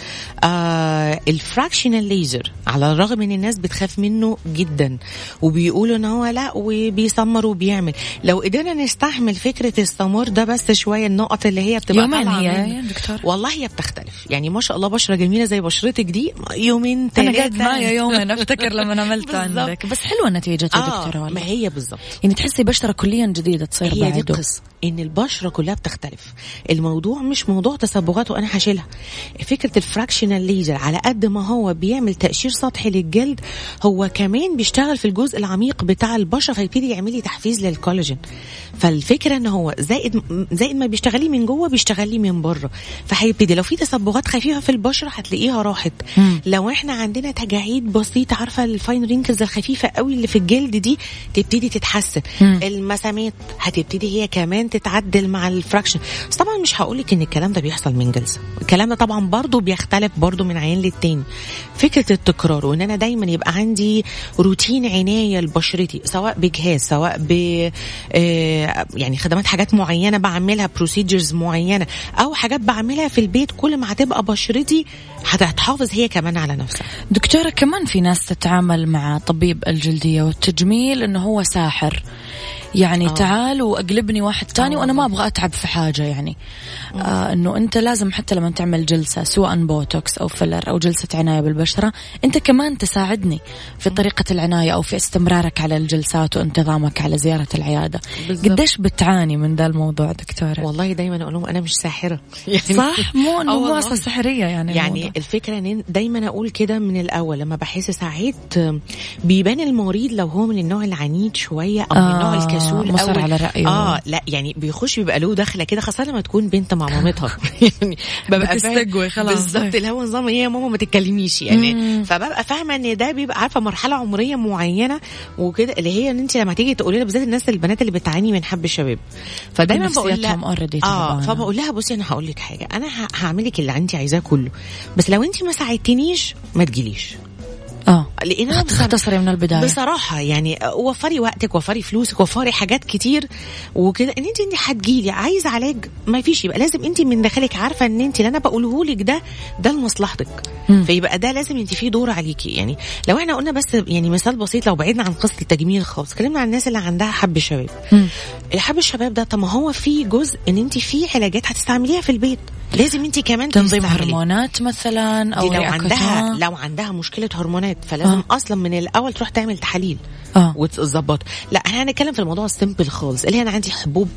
Speaker 4: آه ال fractional laser على الرغم إن الناس بتخاف منه جدا وبيقولوا إن هو لأ وبيسمر وبيعمل. لو قدرنا نستحمل فكرة السمار ده بس شوية النقط اللي هي بتبقى
Speaker 1: يومين هي دكتور.
Speaker 4: والله هي بتختلف. يعني ما شاء الله بشرة جميلة زي بشرتك دي يومين
Speaker 1: أنا قاعد معايا يومين أفتكر لما عملت. عندك. بس حلوة نتيجة يا
Speaker 4: آه
Speaker 1: دكتورة
Speaker 4: ما هي بالظبط
Speaker 1: يعني تحسي بشرة كليا جديدة تصير
Speaker 4: هي دي القصة إن البشرة كلها بتختلف. الموضوع مش موضوع تصبغات وأنا هشيلها. فكرة ال fractional laser على قد ما هو بيعمل تقشير سطحي للجلد هو كمان بيشتغل في الجزء العميق بتاع البشرة فيبتدي يعمل لي تحفيز للكولاجين. فالفكرة إن هو زائد زائد ما بيشتغلي من جوه بيشتغلي من بره. فهيبتدي لو في تصبغات خفيفة في البشرة هتلاقيها راحت.
Speaker 1: مم.
Speaker 4: لو إحنا عندنا تجاعيد بسيطة عارفة ال fine wrinkles الخفيفة قوي اللي في الجلد دي تبتدي تتحسن.
Speaker 1: مم.
Speaker 4: المسامات هتبتدي هي كمان تتعدل مع ال fraction بس طبعا مش هقول لك إن الكلام ده بيحصل من جلسة. الكلام ده طبعا برضو بيختلف برضو من عين للتاني. فكرة التكرار وإن أنا دايما يبقى عندي روتين عناية لبشرتي سواء بجهاز سواء ب آه، يعني خدمات حاجات معينة بعملها procedures معينة أو حاجات بعملها في البيت كل ما هتبقى بشرتي هت- هتحافظ هي كمان على نفسها.
Speaker 1: دكتورة كمان في ناس تتعامل مع طبيب الجلدية والتجميل إنه هو ساحر. يعني
Speaker 4: آه.
Speaker 1: آه. تعال واقلبني واحد تاني
Speaker 4: آه
Speaker 1: وأنا ما. أبغى أتعب في حاجة يعني آه إنه أنت لازم حتى لما تعمل جلسة سواء بوتوكس أو فيلر أو جلسة عناية بالبشرة أنت كمان تساعدني في طريقة العناية أو في استمرارك على الجلسات وانتظامك على زيارة العيادة
Speaker 4: بالضبط.
Speaker 1: قديش بتعاني من ذا الموضوع دكتورة
Speaker 4: والله دايما أقول لهم أنا مش ساحرة يعني
Speaker 1: صح مو
Speaker 4: آه
Speaker 1: انه. أصلا سحرية يعني
Speaker 4: يعني
Speaker 1: الموضوع.
Speaker 4: الفكرة ان دايما أقول كده من الأول لما بحس ساعات بيبان المريض لو هو من النوع العنيد شوية أو من
Speaker 1: آه،
Speaker 4: النوع الكسول
Speaker 1: مصر
Speaker 4: أو
Speaker 1: على رأيه.
Speaker 4: آه لا يعني بيخش بيبقى له دخله كده خاصة لما تكون بنت مع مامتها يعني ببقى
Speaker 1: بتستقوي خلاص.
Speaker 4: بالظبط اللي هو نظام يا ماما ما تتكلميش يعني
Speaker 1: مم.
Speaker 4: فببقى فاهمة إن ده بيبقى عارفة مرحلة عمرية معينة وكده اللي هي إن انت لما تيجي تقولي لها بالذات الناس البنات اللي بتعاني من حب الشباب فدايما بقول لها
Speaker 1: آه.
Speaker 4: فبقول لها بصي أنا هقول لك حاجة أنا ه- هعمل لك اللي انت عايزاه كله بس لو انت ما ساعدتنيش ما تجيليش آه
Speaker 1: تختصري من البداية
Speaker 4: بصراحة يعني وفري وقتك وفري فلوسك وفري حاجات كتير وكده إن انت أنت هتجيلي عايز علاج ما فيش يبقى لازم أنت من داخلك عارفة إن أنت اللي أنا بقوله لك ده ده لمصلحتك. فيبقى ده لازم أنت فيه دور عليكي يعني لو إحنا قلنا بس يعني مثال بسيط لو بعدنا عن قصة التجميل خالص اتكلمنا عن الناس اللي عندها حب شباب. الحب الشباب ده طب ما هو في جزء إن أنت في علاجات هتستعمليها في البيت لازم أنت كمان
Speaker 1: تنظيم. هرمونات مثلا
Speaker 4: أو لو عندها. لو عندها مشكلة هرمونات فلازم
Speaker 1: آه.
Speaker 4: أصلا من الأول تروح تعمل تحاليل
Speaker 1: آه.
Speaker 4: وتظبط. لا إحنا هنتكلم في الموضوع السيمبل خالص اللي أنا عندي حبوب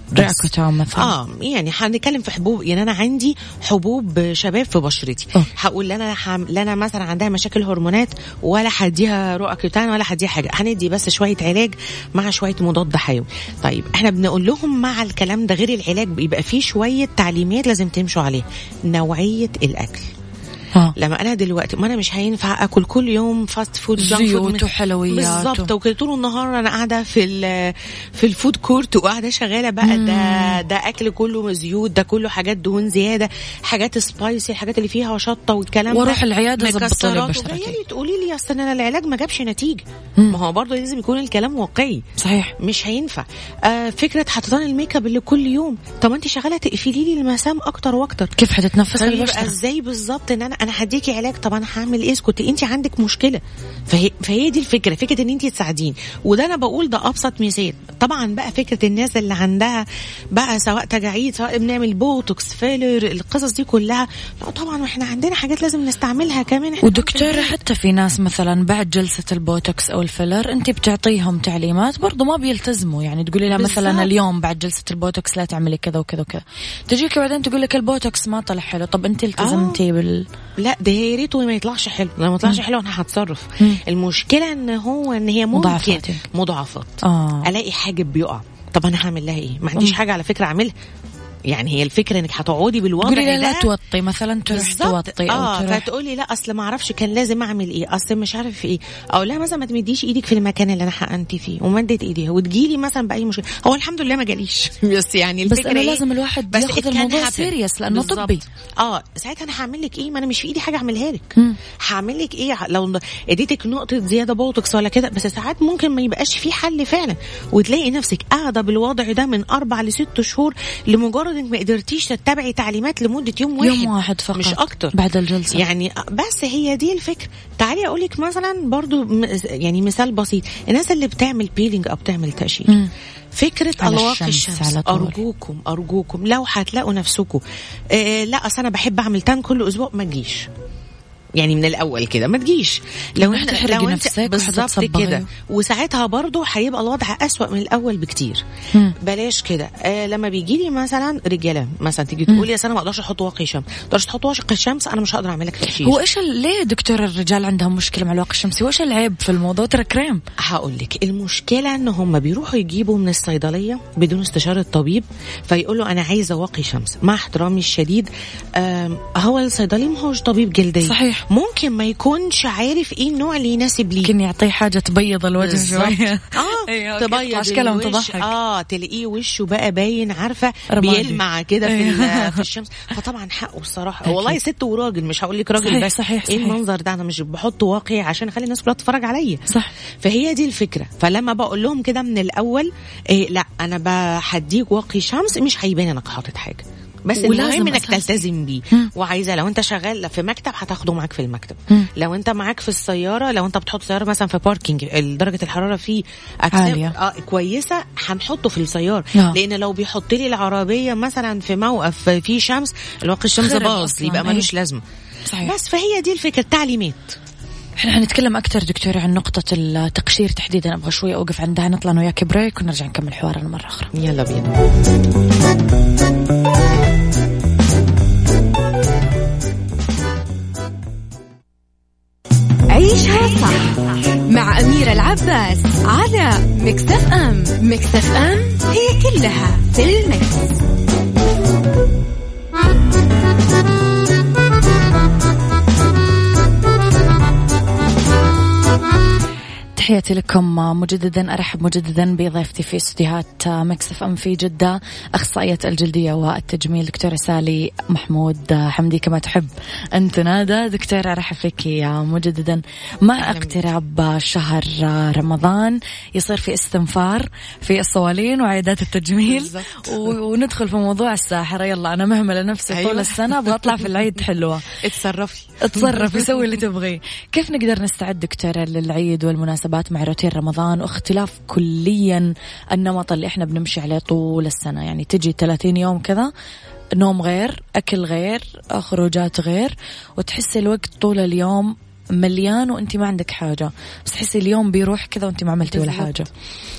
Speaker 1: مثلا
Speaker 4: آه يعني هنتكلم في حبوب يعني أنا عندي حبوب شباب في بشرتي.
Speaker 1: أوه.
Speaker 4: هقول أنا حم... لا أنا مثلا عندها مشاكل هرمونات ولا هديها روأكوتان ولا هديها حاجة. هندي بس شوية علاج مع شوية مضاد حيوي. طيب إحنا بنقول لهم مع الكلام ده غير العلاج بيبقى فيه شوية تعليمات لازم تمشوا عليها. نوعية الأكل.
Speaker 1: آه.
Speaker 4: لما أنا دلوقتي ما أنا مش هينفع آكل كل يوم fast food
Speaker 1: زيوت. وحلويات.
Speaker 4: بالظبط. وكده طول النهار أنا قاعدة في في ال food court وقاعدة شغالة بقى. ده ده أكل كله زيوت ده كله حاجات دهون زيادة حاجات spicy الحاجات اللي فيها شطه والكلام
Speaker 1: وأروح
Speaker 4: ده
Speaker 1: العيادة ظبطوا لي. بشرتي.
Speaker 4: تقولي لي اصل أنا العلاج ما جابش نتيجة.
Speaker 1: مم.
Speaker 4: ما هو برضه لازم يكون الكلام واقعي.
Speaker 1: صحيح.
Speaker 4: مش هينفع. آه فكرة حطة الميك اب اللي كل يوم. طب ما أنت شغالة تقفلي لي المسام
Speaker 1: أكتر وأكتر.
Speaker 4: تقفلي
Speaker 1: البشرة
Speaker 4: إزاي بالظبط إن أنا أنا هديكي علاج طب أنا هعمل إيه؟ اسكت انت عندك مشكلة. فهي فهي دي الفكرة فكرة ان انت تساعديني وده أنا بقول ده ابسط مثال. طبعا بقى فكرة الناس اللي عندها بقى سواء تجاعيد سواء بنعمل بوتوكس filler القصص دي كلها. لا طبعا إحنا عندنا حاجات لازم نستعملها كمان. إحنا
Speaker 1: ودكتورة حتى في ناس مثلا بعد جلسة البوتوكس أو ال filler أنت بتعطيهم تعليمات برضو ما بيلتزموا. يعني تقولي لها مثلا. اليوم بعد جلسة البوتوكس لا تعملي كذا وكذا وكذا. تجيك بعدين تقول لك البوتوكس ما طلع حلو. طب أنت التزمتي بال
Speaker 4: لا ده يا ريته ما يطلعش حلو لو ما يطلعش حلو أنا هتصرف. المشكلة إن هو إن هي ممكن
Speaker 1: مضاعفات.
Speaker 4: مضاعفات
Speaker 1: آه.
Speaker 4: ألاقي حاجب بيقع طب أنا هعمل لها إيه ما عنديش. حاجة على فكرة أعملها يعني هي الفكرة إنك هتقعدي بالوضع
Speaker 1: قولي لا توطي مثلا تروح توطي
Speaker 4: آه
Speaker 1: تروح
Speaker 4: فتقولي لا أصل ما أعرفش كان لازم أعمل إيه أصل مش عارف إيه. أو لا مثلا ما تمديش إيدك في المكان اللي أنا حقنتي فيه ومدت إيديها وتجيلي مثلا بأي مشكلة. هو الحمد لله ما جاليش. بس يعني
Speaker 1: بس
Speaker 4: الفكرة
Speaker 1: أنا
Speaker 4: إيه؟
Speaker 1: لازم الواحد
Speaker 4: بس
Speaker 1: ياخذ الموضوع serious لأنه
Speaker 4: بالظبط.
Speaker 1: طبي.
Speaker 4: آه ساعتها أنا هعمل لك إيه؟ ما أنا مش في إيدي حاجة أعملها لك. هعمل لك إيه؟ لو اديتك نقطة زيادة بوتوكس ولا كده بس ساعات ممكن ما يبقاش في حل فعلا. وتلاقي نفسك قاعدة بالوضع ده من أربع لست شهور لمجرد انك ما قدرتيش تتبعي تعليمات لمدة يوم واحد.
Speaker 1: يوم واحد فقط
Speaker 4: مش أكتر.
Speaker 1: بعد الجلسة.
Speaker 4: يعني بس هي دي الفكرة. تعالي أقول لك مثلا برضو يعني مثال بسيط. الناس اللي بتعمل peeling أو بتعمل تقشير
Speaker 1: مم.
Speaker 4: فكرة الواقي
Speaker 1: الشمس.
Speaker 4: أرجوكم أرجوكم. لو هتلاقوا نفسكم آه لا أصل أنا بحب أعمل tan كل أسبوع ما تجيش. يعني من الأول كده ما تجيش. لو
Speaker 1: أنت
Speaker 4: لو أنت
Speaker 1: نفسك
Speaker 4: بالظبط. كده. وساعتها برضو هيبقى الوضع أسوأ من الأول بكتير.
Speaker 1: مم.
Speaker 4: بلاش كده. آه لما بيجي لي مثلا رجالة مثلا تيجي تقول يا أنا ما أقدرش أحط واقي شمس. ما تقدرش تحط واقي شمس أنا مش هقدر أعمل لك تقشير
Speaker 1: هو إيش ليه دكتور الرجال عندهم مشكلة مع الواقي الشمسي؟ وايش العيب في الموضوع؟ ترى كريم.
Speaker 4: هقول لك المشكلة إن هم بيروحوا يجيبوا من الصيدلية بدون استشارة الطبيب فيقول له أنا عايزة واقي شمس. مع احترامي الشديد آم، هو الصيدلي ما هوش طبيب جلديه
Speaker 1: صحيح.
Speaker 4: ممكن ما يكونش عارف إيه النوع اللي يناسب ليه
Speaker 1: يمكن يعطيه حاجة تبيض الوجه. شوية
Speaker 4: آه
Speaker 1: أيوة،.
Speaker 4: تبيض
Speaker 1: اشكالهم. تضحك
Speaker 4: آه تلاقيه وشه بقى باين
Speaker 1: عارفة.
Speaker 4: بيلمع كده في,
Speaker 1: أيوة.
Speaker 4: في الشمس فطبعا حقه
Speaker 1: الصراحة.
Speaker 4: والله ست وراجل مش هقول لك راجل بس
Speaker 1: صحيح،
Speaker 4: إيه
Speaker 1: صحيح.
Speaker 4: المنظر ده أنا مش بحط واقي عشان أخلي الناس كلها تتفرج عليا
Speaker 1: صح
Speaker 4: فهي دي الفكرة فلما بقول لهم كده من الأول إيه لأ أنا بديك واقي شمس مش هيبان إنك حاطط حاجة بس المهم
Speaker 1: إنك.
Speaker 4: تلتزم بيه. وعايزة لو أنت شغال في مكتب هتاخده معاك في المكتب
Speaker 1: مم.
Speaker 4: لو أنت معاك في السيارة لو أنت بتحط سيارة مثلا في parking درجة الحرارة فيه
Speaker 1: عالية.
Speaker 4: آه كويسة هنحطه في السيارة
Speaker 1: آه.
Speaker 4: لأن لو بيحط لي العربية مثلا في موقف فيه شمس الواقي الشمس باظ يبقى. ملوش لازمة
Speaker 1: صحيح
Speaker 4: بس فهي دي الفكرة التعليمات
Speaker 1: إحنا حنتكلم أكثر دكتور عن نقطة التقشير تحديدا. أبغى شوي أوقف عندها نطلع أنا وياك break ونرجع نكمل حوارنا مرة أخرى.
Speaker 4: يلا بينا.
Speaker 2: عيشها صح مع أميرة العباس على مكتف أم. مكتف أم هي كلها في المكس.
Speaker 1: تحياتي لكم. مجددا أرحب مجددا بضيفتي في استديوهات Mix FM في جدة أخصائية الجلدية والتجميل دكتورة سالي محمود حمدي. كما تحب أن تنادى دكتور أرحب فيك مجددا. مع. اقتراب شهر رمضان؟ يصير في استنفار في الصوالين وعيادات التجميل. وندخل في موضوع السحرة يلا أنا مهملة نفسي طول
Speaker 4: أيوة.
Speaker 1: السنة أبغى أطلع في العيد حلوة.
Speaker 4: اتصرفي.
Speaker 1: اتصرفي سوي اللي تبغيه كيف نقدر نستعد دكتورة للعيد والمناسبات مع روتين رمضان واختلاف كليا النمط اللي إحنا بنمشي عليه طول السنة. يعني تجي 30 يوم كذا نوم غير أكل غير خروجات غير وتحسي الوقت طول اليوم مليان وانت ما عندك حاجة. بس تحسي اليوم بيروح كذا وانت ما عملتي ولا. حاجة.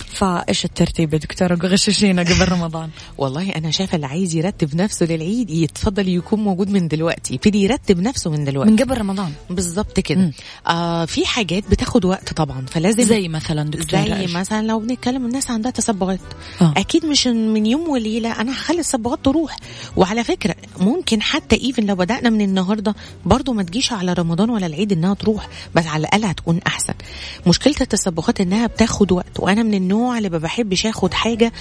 Speaker 1: فايش الترتيب يا دكتورة؟ غششينا قبل رمضان.
Speaker 4: والله أنا شايفة اللي عايز يرتب نفسه للعيد يتفضل يكون موجود من دلوقتي. يبتدي يرتب نفسه من دلوقتي.
Speaker 1: من قبل رمضان.
Speaker 4: بالظبط كده. آه في حاجات بتاخد وقت طبعا. فلازم
Speaker 1: زي مثلا دكتورة
Speaker 4: زي
Speaker 1: إيش؟
Speaker 4: مثلا لو بنتكلم الناس عندها تسبغات.
Speaker 1: آه.
Speaker 4: أكيد مش من يوم وليلة أنا هخلي التسبغات تروح. وعلى فكرة ممكن حتى ايفن لو بدأنا من النهارده برضو ما تجيش على رمضان ولا العيد انها تروح بس على الأقل هتكون أحسن مشكلة التسبغات إنها بتاخد وقت وأنا من النوع اللي ما بحبش آخد حاجة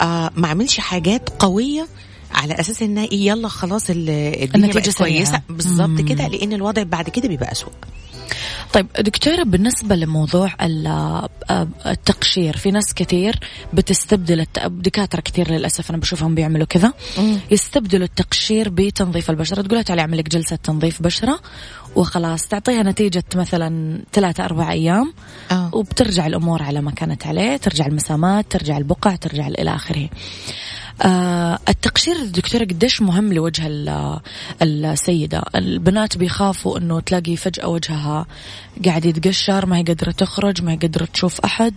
Speaker 4: آه ما أعملش حاجات قوية على أساس انها يلا خلاص ال- الدنيا بقت. كويسة بالظبط. كده لأن الوضع بعد كده بيبقى اسوء
Speaker 1: طيب دكتورة بالنسبة لموضوع آه، التقشير في ناس كثير بتستبدل الت- دكاترة كثير للأسف أنا بشوفهم بيعملوا كذا. يستبدلوا التقشير بتنظيف البشرة. تقول تعالي أعمل لك جلسة تنظيف بشرة وخلاص تعطيها نتيجة مثلا ثلاثة أربع أيام
Speaker 4: آه.
Speaker 1: وبترجع الأمور على ما كانت عليه ترجع المسامات ترجع البقع ترجع إلى آخره. التقشير دكتورة قديش مهم لوجه ال- السيدة؟ البنات بيخافوا أنه تلاقي فجأة وجهها قاعد يتقشر ما هي قادرة تخرج ما هي قادرة تشوف أحد.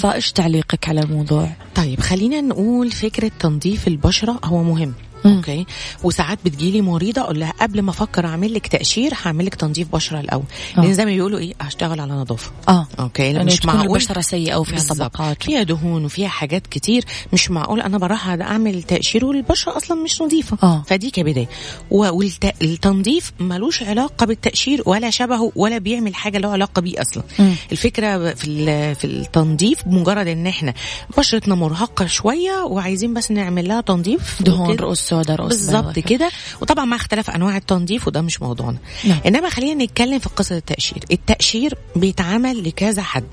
Speaker 1: فإيش تعليقك على الموضوع؟
Speaker 4: طيب خلينا نقول فكرة تنظيف البشرة هو مهم.
Speaker 1: مم.
Speaker 4: okay وساعات بتجيلي مريضة أقول لها قبل ما أفكر اعمل لك تقشير هعمل لك تنظيف بشرة الأول
Speaker 1: آه.
Speaker 4: لأن زي ما بيقولوا إيه هشتغل على نظافة
Speaker 1: آه
Speaker 4: أوكي
Speaker 1: يعني
Speaker 4: مش معقول
Speaker 1: البشرة سيئة وفيها. طبقات
Speaker 4: فيها دهون وفيها حاجات كتير مش معقول أنا بروح أعمل تقشير والبشرة أصلا مش نظيفة
Speaker 1: آه.
Speaker 4: فدي كبداية والتنظيف ملوش علاقة بالتقشير ولا شبهه ولا بيعمل حاجة له علاقة بيه أصلا
Speaker 1: مم.
Speaker 4: الفكرة في في التنظيف بمجرد إن إحنا بشرتنا مرهقة شوية وعايزين بس نعمل لها تنظيف
Speaker 1: دهون. رؤوس سوداء رؤوس
Speaker 4: بالظبط. كده وطبعا مع اختلاف أنواع التنظيف وده مش موضوعنا
Speaker 1: نعم.
Speaker 4: إنما خلينا نتكلم في قصة التقشير التقشير بيتعمل لكذا حد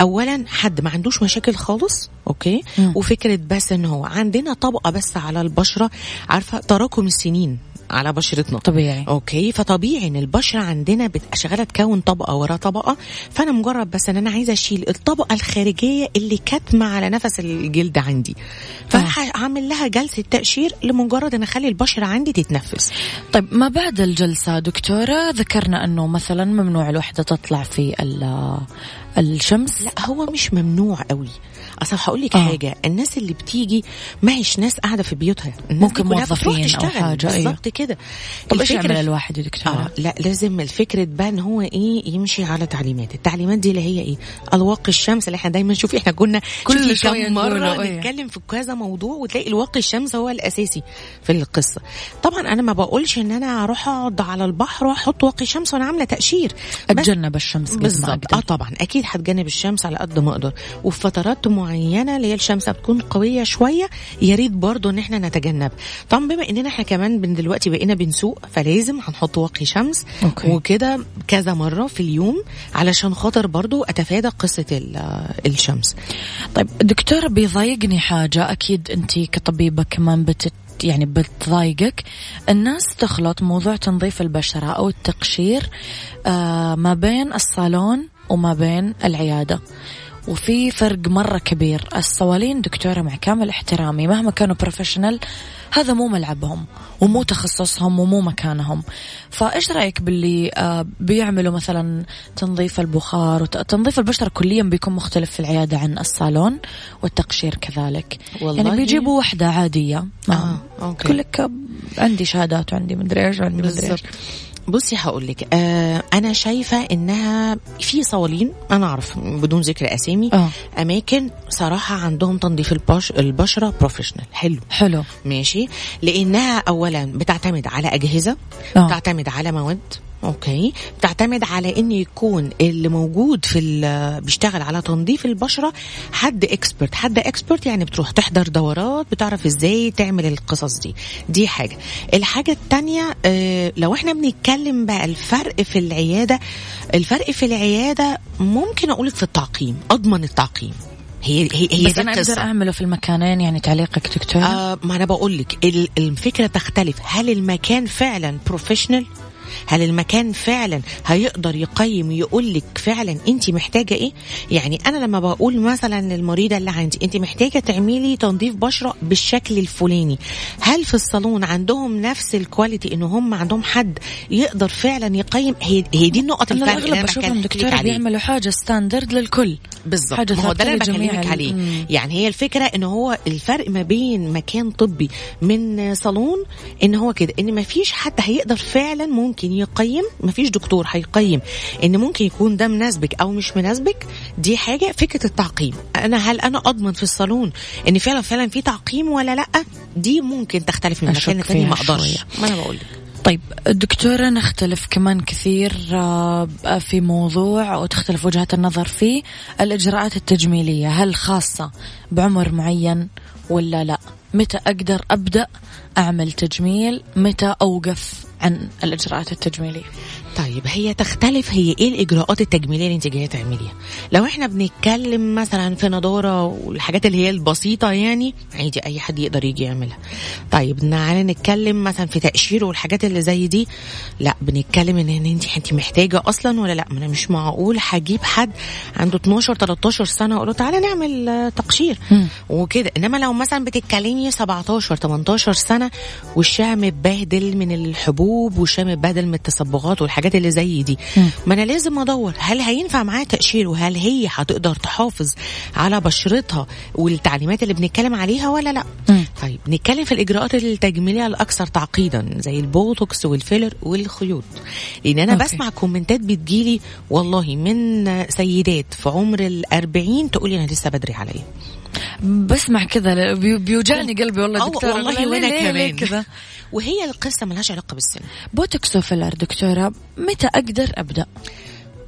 Speaker 4: اولا حد ما عندوش مشاكل خالص okay
Speaker 1: مم.
Speaker 4: وفكرة بس إن هو عندنا طبقة بس على البشرة عارفة تراكم السنين على بشرتنا.
Speaker 1: طبيعي.
Speaker 4: okay فطبيعي إن البشرة عندنا بت- شغاله تكون طبقة ورا طبقة. فأنا مجرد بس إن أنا عايزة أشيل الطبقة الخارجية اللي كاتمة على نفس الجلد عندي. فهعمل لها جلسة تقشير لمجرد إن أخلي البشرة عندي تتنفس.
Speaker 1: طيب ما بعد الجلسة دكتورة ذكرنا أنه مثلا ممنوع الوحدة تطلع في ال- الشمس؟
Speaker 4: لا هو مش ممنوع قوي. أصل هقول لك
Speaker 1: آه.
Speaker 4: حاجة الناس اللي بتيجي ما هيش ناس قاعدة في بيوتها. الناس
Speaker 1: ممكن موظفين
Speaker 4: تشتغل.
Speaker 1: حاجة، أيوه.
Speaker 4: كده.
Speaker 1: طب
Speaker 4: الفكرة
Speaker 1: يعمل الواحد يا دكتورة؟
Speaker 4: آه لا لازم الفكرة بقى ان هو إيه يمشي على تعليمات. التعليمات دي اللي هي إيه؟ الواقي الشمس اللي إحنا دايما نشوف. إحنا كنا
Speaker 1: كل
Speaker 4: شوفي مرة
Speaker 1: نقوله، إيه.
Speaker 4: نتكلم في كذا موضوع وتلاقي الواقي الشمس هو الأساسي في القصة. طبعا أنا ما بقولش إن أنا أروح أقعد على البحر وأحط واقي شمس وأنا عاملة تقشير بس
Speaker 1: أتجنب الشمس
Speaker 4: بالظبط.
Speaker 1: آه
Speaker 4: طبعا. أكيد هتجنب الشمس على قد ما أقدر. وفي فترات معينة اللي هي الشمس بتكون قوية شوية يا ريت برضه إن إحنا نتجنب. طبعا بما إننا إحنا كمان من دلوقتي بقينا بنسوق فلازم هنحط واقي شمس.
Speaker 1: أوكي.
Speaker 4: وكده كذا مرة في اليوم علشان خاطر برضه أتفادى قصة ال- الشمس.
Speaker 1: طيب دكتورة بيضايقني حاجة. أكيد أنت كطبيبة كمان بتت يعني بتضايقك. الناس تخلط موضوع تنظيف البشرة أو التقشير آه ما بين الصالون وما بين العيادة. وفي فرق مرة كبير. الصوالين دكتورة مع كامل احترامي مهما كانوا بروفيشنال هذا مو ملعبهم ومو تخصصهم ومو مكانهم. فإيش رأيك باللي آه بيعملوا مثلا تنظيف البخار وت... تنظيف البشره كليا بيكون مختلف في العيادة عن الصالون والتقشير كذلك؟
Speaker 4: والله.
Speaker 1: يعني بيجيبوا وحدة عادية.
Speaker 4: آه،
Speaker 1: okay. لك آه، عندي شهادات وعندي مدري إيش وعندي مدري
Speaker 4: إيش. بصي هقول لك آه أنا شايفة إنها في صوالين أنا أعرف بدون ذكر أسامي
Speaker 1: آه.
Speaker 4: أماكن صراحة عندهم تنظيف البش البشرة professional حلو.
Speaker 1: حلو.
Speaker 4: ماشي؟ لأنها اولا بتعتمد على أجهزة
Speaker 1: آه.
Speaker 4: بتعتمد على مواد okay. بتعتمد على إن يكون اللي موجود في ال- بيشتغل على تنظيف البشرة حد expert حد expert يعني بتروح تحضر دورات بتعرف إزاي تعمل القصص دي. دي حاجة. الحاجة التانية آه لو إحنا بنتكلم بقى الفرق في العيادة الفرق في العيادة ممكن أقولك في التعقيم أضمن التعقيم. هي هي هي
Speaker 1: بس أنا
Speaker 4: أقدر.
Speaker 1: أعمله في المكانين يعني تعليقك دكتورة؟
Speaker 4: آه ما أنا بقول لك ال- الفكرة تختلف. هل المكان فعلا professional هل المكان فعلا هيقدر يقيم يقول لك فعلا أنت محتاجة إيه؟ يعني أنا لما بقول مثلا للمريضة اللي عندي أنت محتاجة تعملي تنظيف بشرة بالشكل الفلاني. هل في الصالون عندهم نفس ال quality إن هم عندهم حد يقدر فعلا يقيم؟ هي, دي النقط
Speaker 1: أنا
Speaker 4: الفرق اللي أنا
Speaker 1: بشوفهم
Speaker 4: عليه.
Speaker 1: بيعملوا حاجة standard للكل.
Speaker 4: بالظبط.
Speaker 1: حاجة
Speaker 4: ما هو ده اللي بكلمك عليه.
Speaker 1: مم.
Speaker 4: يعني هي الفكرة إن هو الفرق ما بين مكان طبي من صالون إن هو كده إن ما فيش حد هيقدر فعلا ممكن يقيم ما فيش دكتور هيقيم إن ممكن يكون ده مناسبك أو مش مناسبك دي حاجة فكرة التعقيم. أنا هل أنا أضمن في الصالون إن فعلا فعلا في تعقيم ولا لأ؟ دي ممكن تختلف من مكان لتاني ما
Speaker 1: أقدرش.
Speaker 4: ما أنا بقول لك.
Speaker 1: طيب دكتورة نختلف كمان كثير آه، في موضوع وتختلف وجهات النظر فيه. الإجراءات التجميلية هل خاصة بعمر معين ولا لأ؟ متى أقدر أبدأ أعمل تجميل؟ متى أوقف؟ عن الإجراءات التجميلية.
Speaker 4: طيب هي تختلف هي إيه الإجراءات التجميلية اللي انت جاية تعمليها؟ لو إحنا بنتكلم مثلا في نضارة والحاجات اللي هي البسيطة يعني عادي أي حد يقدر يجي يعملها. طيب تعالى نتكلم مثلا في تقشير والحاجات اللي زي دي. لا بنتكلم إن انت انت محتاجة أصلا ولا لا؟ ما أنا مش معقول هجيب حد عنده 12 13 سنة أقول له تعالى نعمل تقشير. وكده. إنما لو مثلا بتتكلمي 17 18 سنة وشها متبهدل من الحبوب وشها متبهدل من التصبغات والحاجات اللي زي دي. ما أنا لازم أدور هل هينفع معاها تقشير وهل هي هتقدر تحافظ على بشرتها والتعليمات اللي بنتكلم عليها ولا لأ
Speaker 1: مم.
Speaker 4: نتكلم في الإجراءات التجميلية الأكثر تعقيدا زي البوتوكس والفيلر والخيوط. لأن أنا
Speaker 1: okay.
Speaker 4: بسمع comment ات بتجيلي والله من سيدات في عمر الأربعين تقولي أنا لسه بدري عليا.
Speaker 1: بسمع كذا بي- بيوجعني قلبي والله دكتورة.
Speaker 4: والله
Speaker 1: وأنا
Speaker 4: كمان.
Speaker 1: كذا
Speaker 4: وهي القصة ملهاش علاقة بالسن.
Speaker 1: بوتوكس وفيلر دكتورة متى أقدر أبدأ؟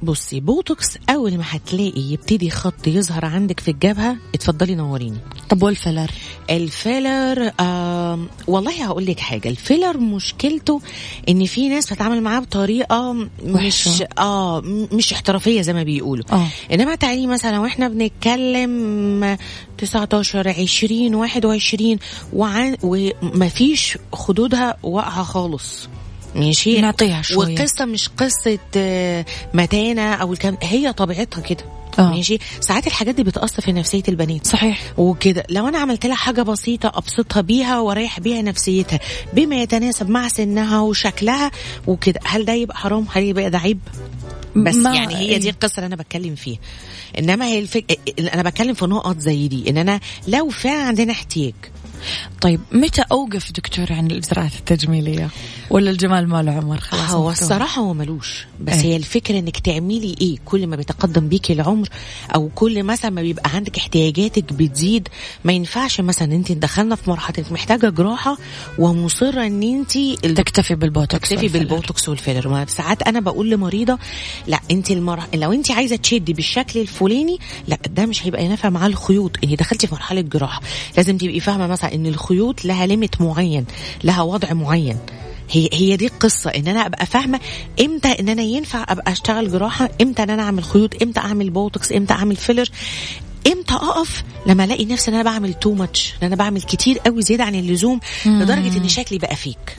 Speaker 4: بصي بوتوكس أول ما هتلاقي يبتدي خط يظهر عندك في الجبهة اتفضلي نوريني.
Speaker 1: طب والفيلر؟
Speaker 4: الفيلر آه والله هقول لك حاجة الفيلر مشكلته إن في ناس بتتعامل معاه بطريقة مش
Speaker 1: وحشة.
Speaker 4: آه مش احترافية زي ما بيقولوا.
Speaker 1: آه.
Speaker 4: إنما تعالي مثلا وإحنا بنتكلم 19 20 21 وعن ومفيش خدودها واقعة خالص. ماشي؟
Speaker 1: نعطيها شوية.
Speaker 4: والقصة مش قصة آه، متانة أو الكلام هي طبيعتها كده
Speaker 1: آه.
Speaker 4: ماشي؟ ساعات الحاجات دي بتأثر في نفسية البنات
Speaker 1: صحيح.
Speaker 4: وكده لو أنا عملت لها حاجة بسيطة أبسطها بيها وأريح بيها نفسيتها بما يتناسب مع سنها وشكلها وكده هل ده يبقى حرام؟ هل يبقى ده عيب؟ بس
Speaker 1: ما-
Speaker 4: يعني هي دي
Speaker 1: إيه.
Speaker 4: القصة اللي أنا بتكلم فيها. إنما هي الفك... أنا بتكلم في نقط زي دي إن أنا لو فعلا عندنا احتياج
Speaker 1: طيب متى أوقف دكتور عن الاجراءات التجميلية ولا الجمال ما له عمر خلاص
Speaker 4: هو؟ الصراحة هو ملوش بس
Speaker 1: إيه.
Speaker 4: هي الفكرة إنك تعملي إيه كل ما بيتقدم بيكي العمر أو كل مثلا ما بيبقى عندك احتياجاتك بتزيد ما ينفعش مثلا أنت دخلنا في مرحلة إنك محتاجة جراحة ومصرة إن أنت
Speaker 1: تكتفي بالبوتوكس
Speaker 4: تكتفي. بالبوتوكس والفيلر ما ساعات أنا بقول لمريضة لا أنت المر... لو أنت عايزة تشدي بالشكل الفلاني لا ده مش هيبقى نافع مع الخيوط انت دخلتي في مرحلة جراحة لازم تبقي فاهمة مثلا إن الخيوط لها limit معين لها وضع معين. هي هي دي القصة إن أنا أبقى فاهمة إمتى إن أنا ينفع أبقى أشتغل جراحة إمتى إن أنا أعمل خيوط إمتى أعمل بوتوكس إمتى أعمل فيلر إمتى أقف لما ألاقي نفسي إن أنا بعمل too much إن أنا بعمل كتير قوي زيادة عن اللزوم لدرجة إن شكلي بقى فيك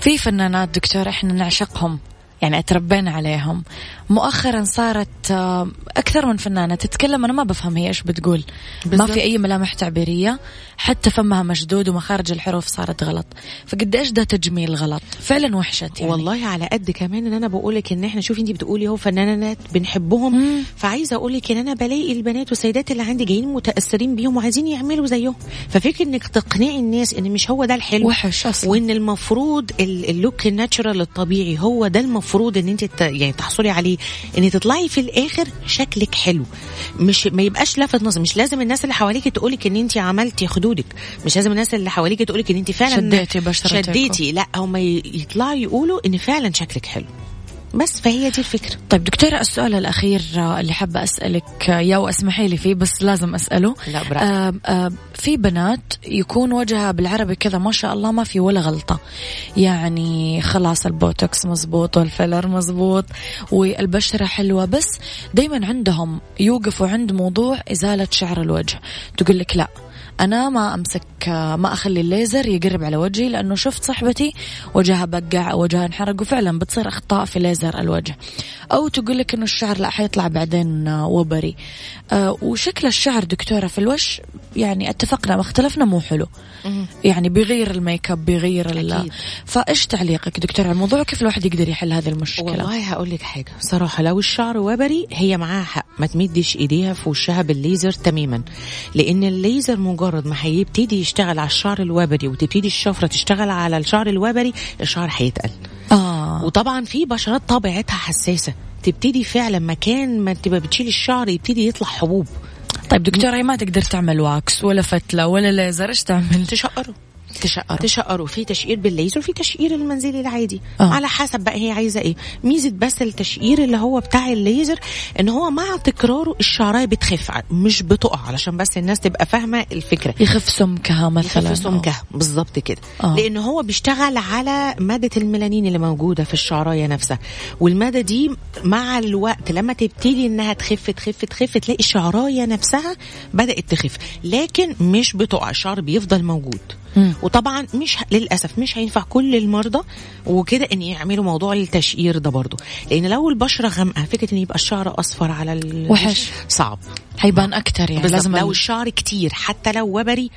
Speaker 1: في فنانات دكتور إحنا نعشقهم. يعني أتربينا عليهم. مؤخرا صارت آه، أكثر من فنانة تتكلم أنا ما بفهم هي إيش بتقول. ما
Speaker 4: بالضبط.
Speaker 1: في أي ملامح تعبيرية حتى فمها مشدود ومخارج الحروف صارت غلط. فقد إيش ده تجميل غلط؟ فعلا وحشت يعني.
Speaker 4: والله على قد كمان إن أنا بقولك إن إحنا شوفي انت بتقولي هو فنانات بنحبهم.
Speaker 1: مم.
Speaker 4: فعايزة أقولك إن أنا بلاقي البنات والسيدات اللي عندي جايين متأثرين بيهم وعايزين يعملوا زيهم. ففكر إنك تقنعي الناس إن مش هو ده الحلو.
Speaker 1: وحش أصلا.
Speaker 4: وإن المفروض ال- اللوك الناتشرال الطبيعي هو ده المفروض إن أنت يعني تحصلي عليه إن تطلعي في الآخر شكلك حلو. مش ما يبقاش لافت نظر. مش لازم الناس اللي حواليك تقولك إن أنت عملتي خدودك. مش لازم الناس اللي حواليك تقولك إن أنت فعلا
Speaker 1: شديتي بشرتك.
Speaker 4: شديتي. لا هم يطلعوا يقولوا إن فعلا شكلك حلو. بس فهي دي الفكرة.
Speaker 1: طيب دكتورة السؤال الأخير آه، اللي حابة أسألك آه، يا واسمحي لي فيه بس لازم أسأله.
Speaker 4: لا، براحتك.
Speaker 1: آه آه في بنات يكون وجهها بالعربي كذا ما شاء الله ما في ولا غلطة. يعني خلاص البوتوكس مزبوط والفيلر مزبوط والبشرة حلوة بس دايما عندهم يوقفوا عند موضوع إزالة شعر الوجه. تقول لك لا أنا ما أمسك ما أخلي الليزر يقرب على وجهي لأنه شفت صاحبتي وجهها بقع أو وجهها انحرق وفعلا بتصير أخطاء في ليزر الوجه. أو تقول لك إنه الشعر لا حيطلع بعدين آه، وبري. آه، وشكل الشعر دكتورة في الوش يعني اتفقنا ما اختلفنا مو حلو. يعني بيغير الميك اب بيغير ال-. فايش تعليقك دكتور على الموضوع؟ كيف الواحد يقدر يحل هذه المشكلة؟
Speaker 4: والله هقول لك حاجة. صراحة لو الشعر وبري هي معاها حق. ما تمدش إيديها في وشها بالليزر تماما. لأن الليزر مجرد ما هيبتدي يشتغل على الشعر الوبري وتبتدي الشفرة تشتغل على الشعر الوبري الشعر هيتقل.
Speaker 1: آه.
Speaker 4: وطبعا في بشرات طبيعتها حساسة. تبتدي فعلا مكان ما تبقى بتشيل الشعر يبتدي يطلع حبوب.
Speaker 1: طيب دكتورة هي ما تقدر تعمل واكس ولا فتلة ولا ليزر؟ إيش تعمل؟
Speaker 4: تشقره
Speaker 1: تشقر.
Speaker 4: تشقروا في تشقير بالليزر وفي تشقير المنزلي العادي.
Speaker 1: آه.
Speaker 4: على حسب بقى هي عايزة إيه. ميزة بس التشقير اللي هو بتاع الليزر إن هو مع تكراره الشعراية بتخف مش بتقع علشان بس الناس تبقى فاهمة الفكرة.
Speaker 1: يخف سمكها مثلا.
Speaker 4: يخف سمكها. بالظبط كده.
Speaker 1: آه.
Speaker 4: لأن هو بيشتغل على مادة الميلانين اللي موجودة في الشعراية نفسها. والمادة دي مع الوقت لما تبتدي إنها تخف تخف تخف تلاقي الشعراية نفسها بدأت تخف. لكن مش بتقع الشعر بيفضل موجود.
Speaker 1: مم.
Speaker 4: وطبعا مش للأسف مش هينفع كل المرضى وكده إن يعملوا موضوع التشقير ده برضو لأن لو البشرة غامقة فكرة إن يبقى الشعر أصفر على ال-
Speaker 1: وحش.
Speaker 4: صعب
Speaker 1: حيبان أكثر يعني لازم
Speaker 4: لو
Speaker 1: ال-
Speaker 4: الشعر كتير حتى لو وبري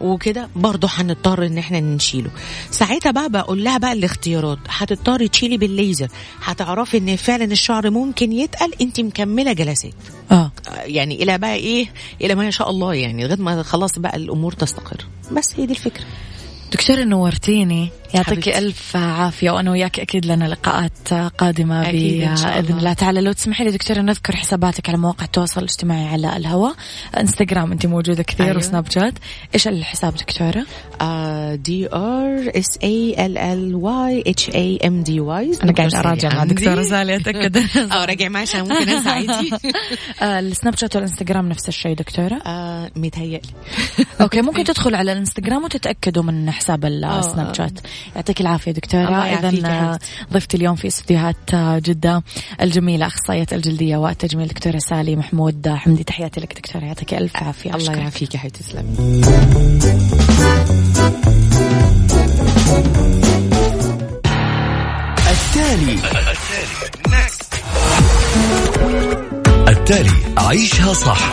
Speaker 4: وكده برضه هنضطر إن إحنا نشيله. ساعتها بقى بقول لها بقى الاختيارات. هتضطري تشيلي بالليزر. هتعرفي إن فعلا الشعر ممكن يتقل انت مكملة جلسات.
Speaker 1: آه.
Speaker 4: آه، يعني إلى بقى إيه؟ إلى ما شاء الله يعني لغاية ما خلاص بقى الأمور تستقر. بس هي دي الفكرة.
Speaker 1: دكتورة نورتيني يعطيك. ألف عافية وأنا وياك أكيد لنا لقاءات قادمة بإذن
Speaker 4: الله.
Speaker 1: تعالى. لو تسمحي لي دكتورة نذكر حساباتك على مواقع التواصل الاجتماعي على الهواء. إنستغرام أنت موجودة كثير
Speaker 4: أيوة.
Speaker 1: وسناب شات. إيش الحساب دكتورة؟
Speaker 4: D R S A L L Y H A M D Y
Speaker 1: أنا قاعدة أراجع مع دكتورة سالي أتأكد.
Speaker 4: آه راجع معي عشان ممكن عادي.
Speaker 1: آه، السناب شات والإنستغرام نفس الشيء دكتورة؟
Speaker 4: آه، متهيألي.
Speaker 1: okay ممكن تدخل على الإنستغرام وتتأكدوا من حساب السناب شات. يعطيك العافية دكتورة.
Speaker 4: الله يعافيك
Speaker 1: اذا
Speaker 4: يا
Speaker 1: آه،. ضيفتي اليوم في استديوهات آه، جدة الجميلة أخصائية الجلدية والتجميل دكتوره سالي محمود. آه، حمدي تحياتي لك دكتورة يعطيك ألف عافية.
Speaker 4: الله
Speaker 1: أشكرك.
Speaker 4: يعافيك. يا حبيبتي تسلمي.
Speaker 3: التالي. التالي. عيشها صح.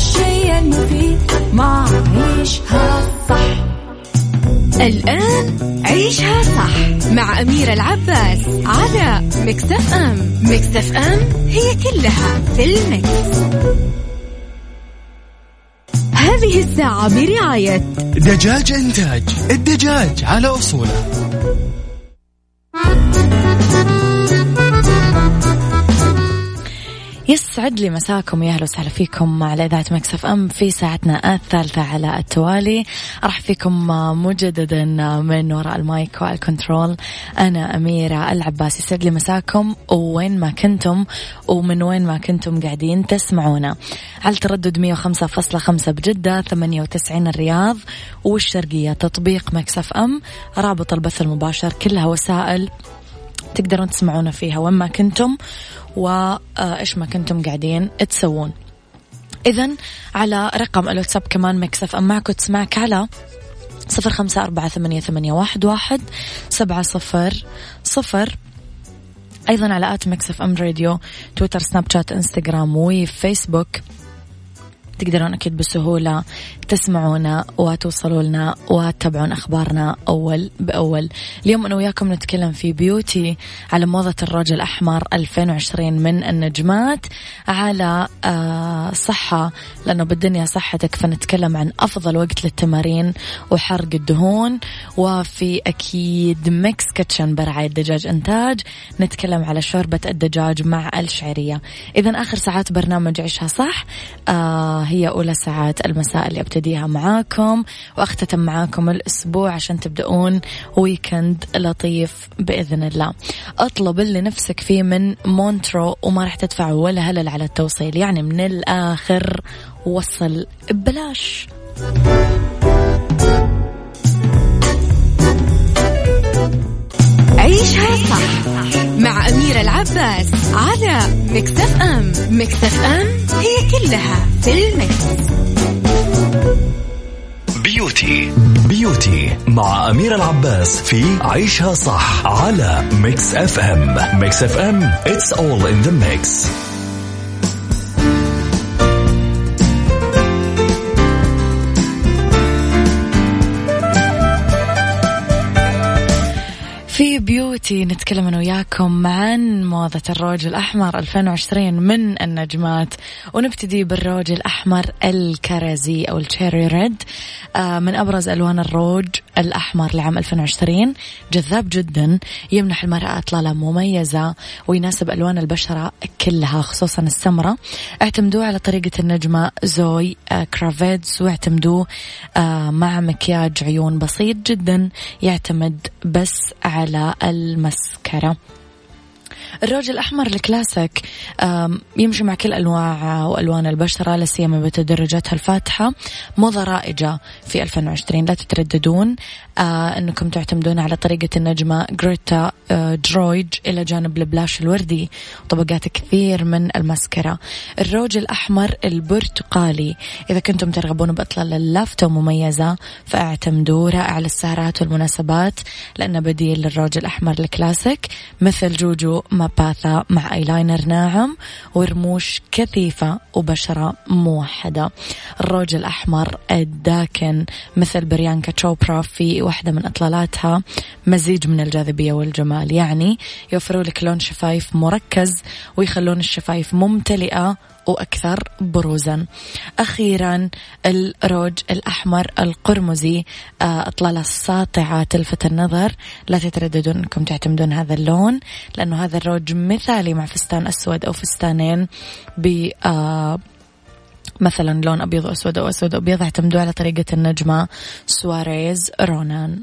Speaker 6: الشيء المفيد. ما عيشها صح.
Speaker 2: الآن عيشها صح مع أميرة العباس على مكتف أم. مكتف أم هي كلها في المكس. هذه الساعة برعاية
Speaker 7: دجاج إنتاج. الدجاج على أصوله.
Speaker 1: يسعد لي مساكم يا أهلا وسهلا فيكم على إذاعة Mix FM في ساعتنا الثالثة على التوالي. أرحب فيكم مجددا من وراء ال mic وال control أنا أميرة العباس يسعد لي مساكم. وين ما كنتم ومن وين ما كنتم قاعدين تسمعونا. على تردد 105.5 بجدة 98 الرياض. والشرقية تطبيق Mix FM رابط البث المباشر كلها وسائل تقدرون تسمعونا فيها وين ما كنتم وإيش ما كنتم قاعدين تسوون. إذا على رقم الواتساب كمان Mix FM معك وتسمعك على صفر خمسة أربعة ثمانية, ثمانية واحد, واحد سبعة صفر صفر. أيضا على at Mix FM Radio تويتر سناب شات إنستغرام وفيسبوك. تقدرون أكيد بسهولة تسمعونا وتوصلوا لنا وتتابعون أخبارنا أول بأول. اليوم أنا وياكم نتكلم في beauty على موضة الروج الأحمر 2020 من النجمات على آه صحة لأنه بالدنيا صحتك فنتكلم عن أفضل وقت للتمارين وحرق الدهون وفي أكيد Mix Kitchen برعاية دجاج إنتاج. نتكلم على شوربة الدجاج مع الشعرية. إذا آخر ساعات برنامج عيشها صح. آه هي أولى ساعات المساء اللي أبتديها معاكم وأختتم معاكم الأسبوع عشان تبدأون weekend لطيف بإذن الله. أطلب اللي نفسك فيه من مونترو وما راح تدفع ولا هللة على التوصيل. يعني من الآخر وصل ببلاش.
Speaker 2: عيشها صح. مع أميرة العباس على Mix FM. Mix FM هي كلها في ال
Speaker 3: mix. Beauty. Beauty مع أميرة العباس في عيشها صح على Mix FM. Mix FM it's all in the mix.
Speaker 1: في beauty نتكلم أنا وياكم عن موضة الروج الأحمر 2020 من النجمات ونبتدي بالروج الأحمر الكرزي أو ال cherry red آه، من أبرز ألوان الروج الأحمر لعام 2020 جذاب جدا يمنح المرأة إطلالة مميزة ويناسب ألوان البشرة كلها خصوصا السمرة اعتمدوه على طريقة النجمة زوي آه، كرافيتس واعتمدوه آه، مع مكياج عيون بسيط جدا يعتمد بس على المسكرة. الروج الأحمر الكلاسيك يمشي مع كل أنواع وألوان البشرة لا سيما بتدرجاتها الفاتحة موضة رائجة في 2020 لا تترددون. آه أنكم تعتمدون على طريقة النجمة جريتا آه درويج إلى جانب ال blush الوردي وطبقات كثير من الماسكرا الروج الأحمر البرتقالي إذا كنتم ترغبون بإطلالة لافتة مميزة فاعتمدوا رائع للسهرات والمناسبات لأنه بديل للروج الأحمر الكلاسيك مثل جوجو مباثا مع ايلاينر ناعم ورموش كثيفة وبشرة موحدة. الروج الأحمر الداكن مثل بريانكا تشوبرا في واحدة من إطلالاتها مزيج من الجاذبية والجمال. يعني يوفروا لك لون شفايف مركز ويخلون الشفايف ممتلئة وأكثر بروزا. أخيرا الروج الأحمر القرمزي آه، إطلالة ساطعة تلفت النظر. لا تترددون أنكم تعتمدون هذا اللون لأنه هذا الروج مثالي مع فستان أسود أو فستانين ب آه، مثلا لون أبيض وأسود أو أسود وأبيض اعتمدوا على طريقة النجمة. سواريز رونان.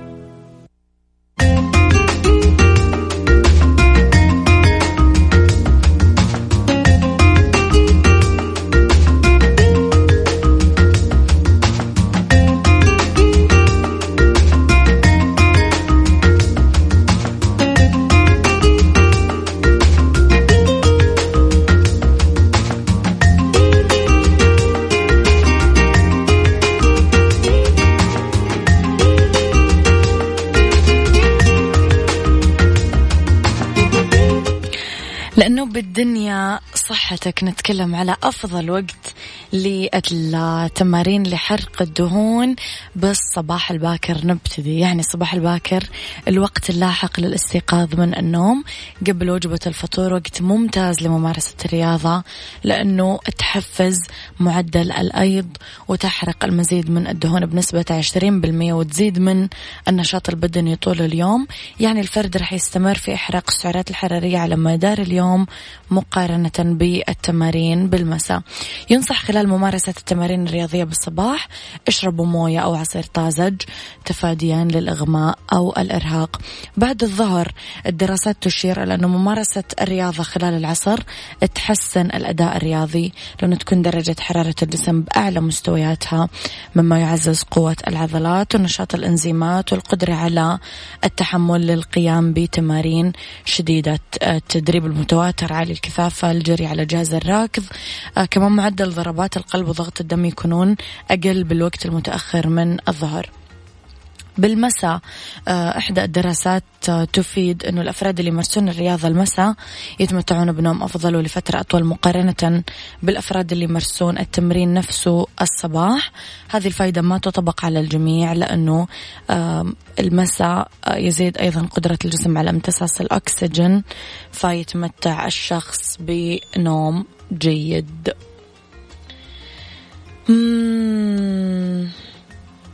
Speaker 1: صحتك نتكلم على أفضل وقت. للتمارين لحرق الدهون بالصباح الباكر نبتدي. يعني الصباح الباكر الوقت اللاحق للاستيقاظ من النوم قبل وجبة الفطور وقت ممتاز لممارسة الرياضة لأنه تحفز معدل الأيض وتحرق المزيد من الدهون بنسبة 20% وتزيد من النشاط البدني طول اليوم. يعني الفرد راح يستمر في إحراق السعرات الحرارية على مدار اليوم مقارنة بالتمارين بالمساء. ينصح خلال ممارسة التمارين الرياضية بالصباح اشربوا موية أو عصير طازج تفاديا للإغماء أو الإرهاق. بعد الظهر الدراسات تشير إلى أن ممارسة الرياضة خلال العصر تحسن الأداء الرياضي لأنه تكون درجة حرارة الجسم بأعلى مستوياتها مما يعزز قوة العضلات ونشاط الإنزيمات والقدرة على التحمل للقيام بتمارين شديدة. التدريب المتواتر عالي الكثافة الجري على جهاز الراكض آه كمان معدل ضربات القلب وضغط الدم يكونون أقل بالوقت المتأخر من الظهر. بالمساء آه، إحدى الدراسات آه، تفيد أنه الأفراد اللي يمارسون الرياضة المساء يتمتعون بنوم أفضل ولفترة أطول مقارنة بالأفراد اللي يمارسون التمرين نفسه الصباح. هذه الفائدة ما تطبق على الجميع لأنه المساء آه، يزيد أيضا قدرة الجسم على امتصاص الأكسجين فيتمتع الشخص بنوم جيد.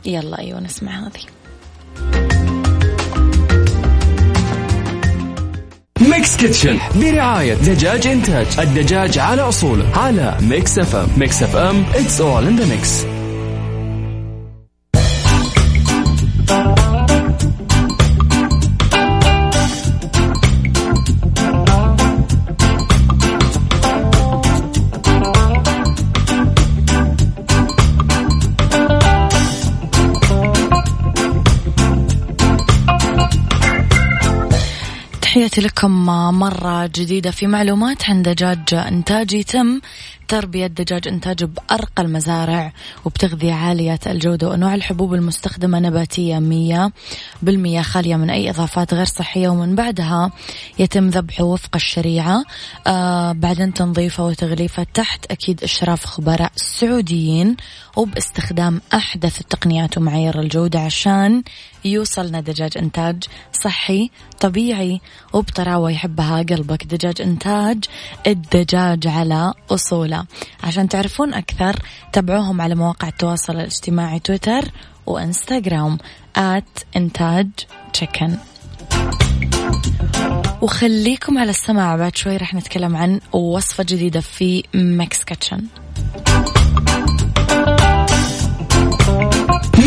Speaker 1: يلا أيوة نسمع هذه.
Speaker 7: Mix Kitchen برعاية دجاج إنتاج. الدجاج على أصوله على Mix FM. Mix FM it's all in the mix.
Speaker 1: تحياتي لكم مرة جديدة في معلومات عن دجاج إنتاج يتم تربية دجاج إنتاج بأرقى المزارع وبتغذية عالية الجودة وأنواع الحبوب المستخدمة نباتية مية بالمية خالية من أي إضافات غير صحية ومن بعدها يتم ذبحه وفق الشريعة. آه بعدين تنظيفه وتغليفه تحت أكيد إشراف خبراء سعوديين وباستخدام أحدث التقنيات ومعايير الجودة عشان يوصلنا دجاج إنتاج صحي طبيعي وبطراوة يحبها قلبك. دجاج إنتاج الدجاج على أصوله. عشان تعرفون أكثر تابعوهم على مواقع التواصل الاجتماعي تويتر وإنستغرام at إنتاج chicken وخليكم على السماع. بعد شوي رح نتكلم عن وصفة جديدة في Mix Kitchen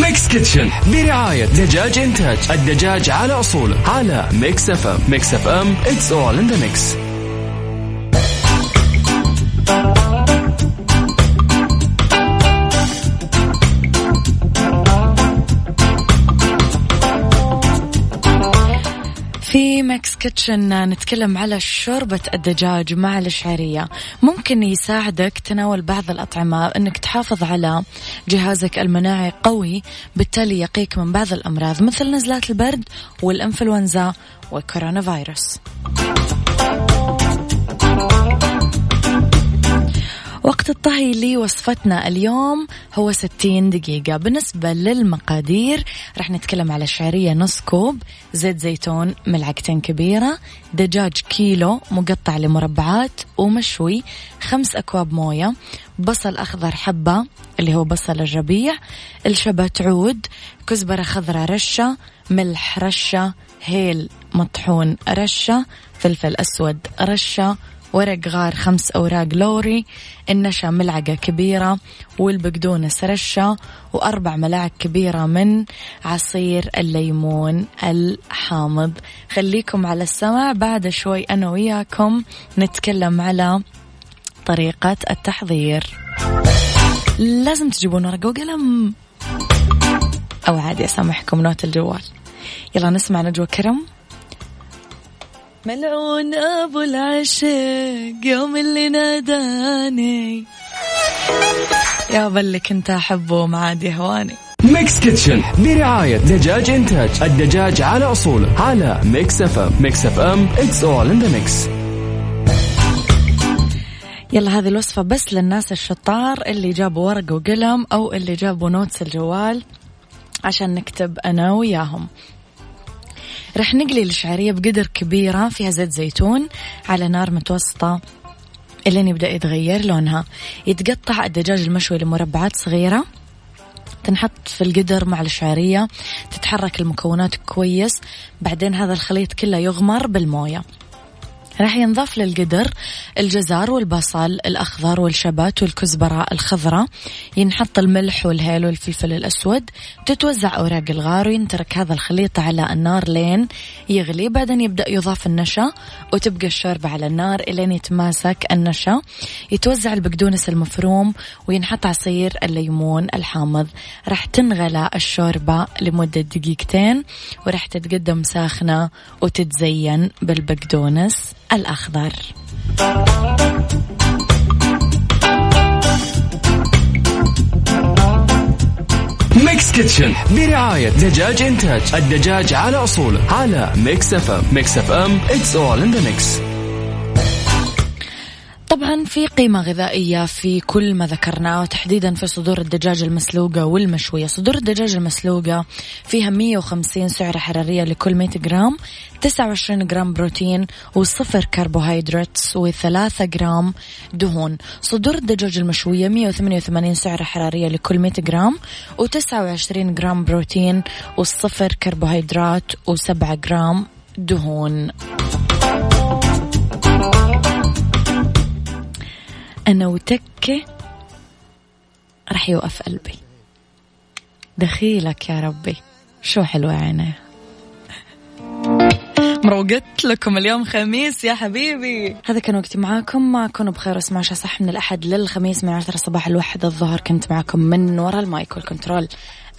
Speaker 7: Mix Kitchen برعاية دجاج إنتاج الدجاج على أصوله. على Mix FM Mix FM it's all in the mix.
Speaker 1: في Mix Kitchen نتكلم على شوربة الدجاج مع الشعرية. ممكن يساعدك تناول بعض الأطعمة أنك تحافظ على جهازك المناعي قوي بالتالي يقيك من بعض الأمراض مثل نزلات البرد والإنفلونزا والكورونا فيروس. وقت الطهي لوصفتنا اليوم هو 60 دقيقة. بالنسبة للمقادير رح نتكلم على شعرية نص كوب زيت زيتون ملعقتين كبيرة دجاج كيلو مقطع لمربعات ومشوي خمس أكواب موية بصل أخضر حبة اللي هو بصل الربيع الشبت عود كزبرة خضراء رشة ملح رشة هيل مطحون رشة فلفل أسود رشة ورق غار خمس أوراق لوري النشا ملعقة كبيرة والبقدونس رشة وأربع ملاعق كبيرة من عصير الليمون الحامض. خليكم على السمع بعد شوي أنا وياكم نتكلم على طريقة التحضير. لازم تجيبون ورقة وقلم. أو عادي أسامحكم note الجوال. يلا نسمع نجوى كرم. ملعون أبو العشق يوم اللي ناداني. يا اللي كنت أحبه معادي هواني
Speaker 7: Mix Kitchen برعاية دجاج إنتاج. الدجاج على أصوله على Mix FM. Mix FM it's all in the mix.
Speaker 1: يلا هذه الوصفة بس للناس الشطار اللي جابوا ورقة وقلم أو اللي جابوا نوتس الجوال عشان نكتب أنا وياهم. رح نقلي الشعرية بقدر كبيرة فيها زيت زيتون على نار متوسطة. إلين يبدأ يتغير لونها. يتقطع الدجاج المشوي لمربعات صغيرة. تنحط في القدر مع الشعرية. تتحرك المكونات كويس. بعدين هذا الخليط كله يغمر بالموية. راح ينضاف للقدر الجزر والبصل الأخضر والشبت والكزبرة الخضراء ينحط الملح والهيل والفلفل الأسود. تتوزع أوراق الغار وينترك هذا الخليط على النار لين يغلي. بعدين يبدأ يضاف النشا وتبقى الشوربة على النار إلين يتماسك النشا. يتوزع البقدونس المفروم وينحط عصير الليمون الحامض. راح تنغلى الشوربة لمدة دقيقتين وراح تتقدم ساخنة وتتزين بالبقدونس. الأخضر
Speaker 7: Mix Kitchen برعاية دجاج إنتاج الدجاج على أصوله. على Mix FM Mix FM it's all in the mix.
Speaker 1: طبعا في قيمة غذائية في كل ما ذكرناه وتحديدا في صدور الدجاج المسلوقة والمشوية. صدور الدجاج المسلوقة فيها 150 سعرة حرارية لكل 100 جرام 29 جرام بروتين وصفر كربوهيدرات و3 جرام دهون. صدور الدجاج المشوية 188 سعرة حرارية لكل 100 جرام و29 جرام بروتين وصفر كربوهيدرات و7 جرام دهون. أنا وتكة رح يوقف قلبي. دخيلك يا ربي. شو حلوة عيني. مروقت لكم اليوم خميس يا حبيبي. هذا كان وقتي معاكم. ما كونوا بخير اسمعوا صح من الأحد للخميس من عشرة صباح الواحد الظهر. كنت معاكم من وراء ال mic وال control.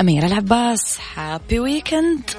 Speaker 1: أميرة العباس. Happy weekend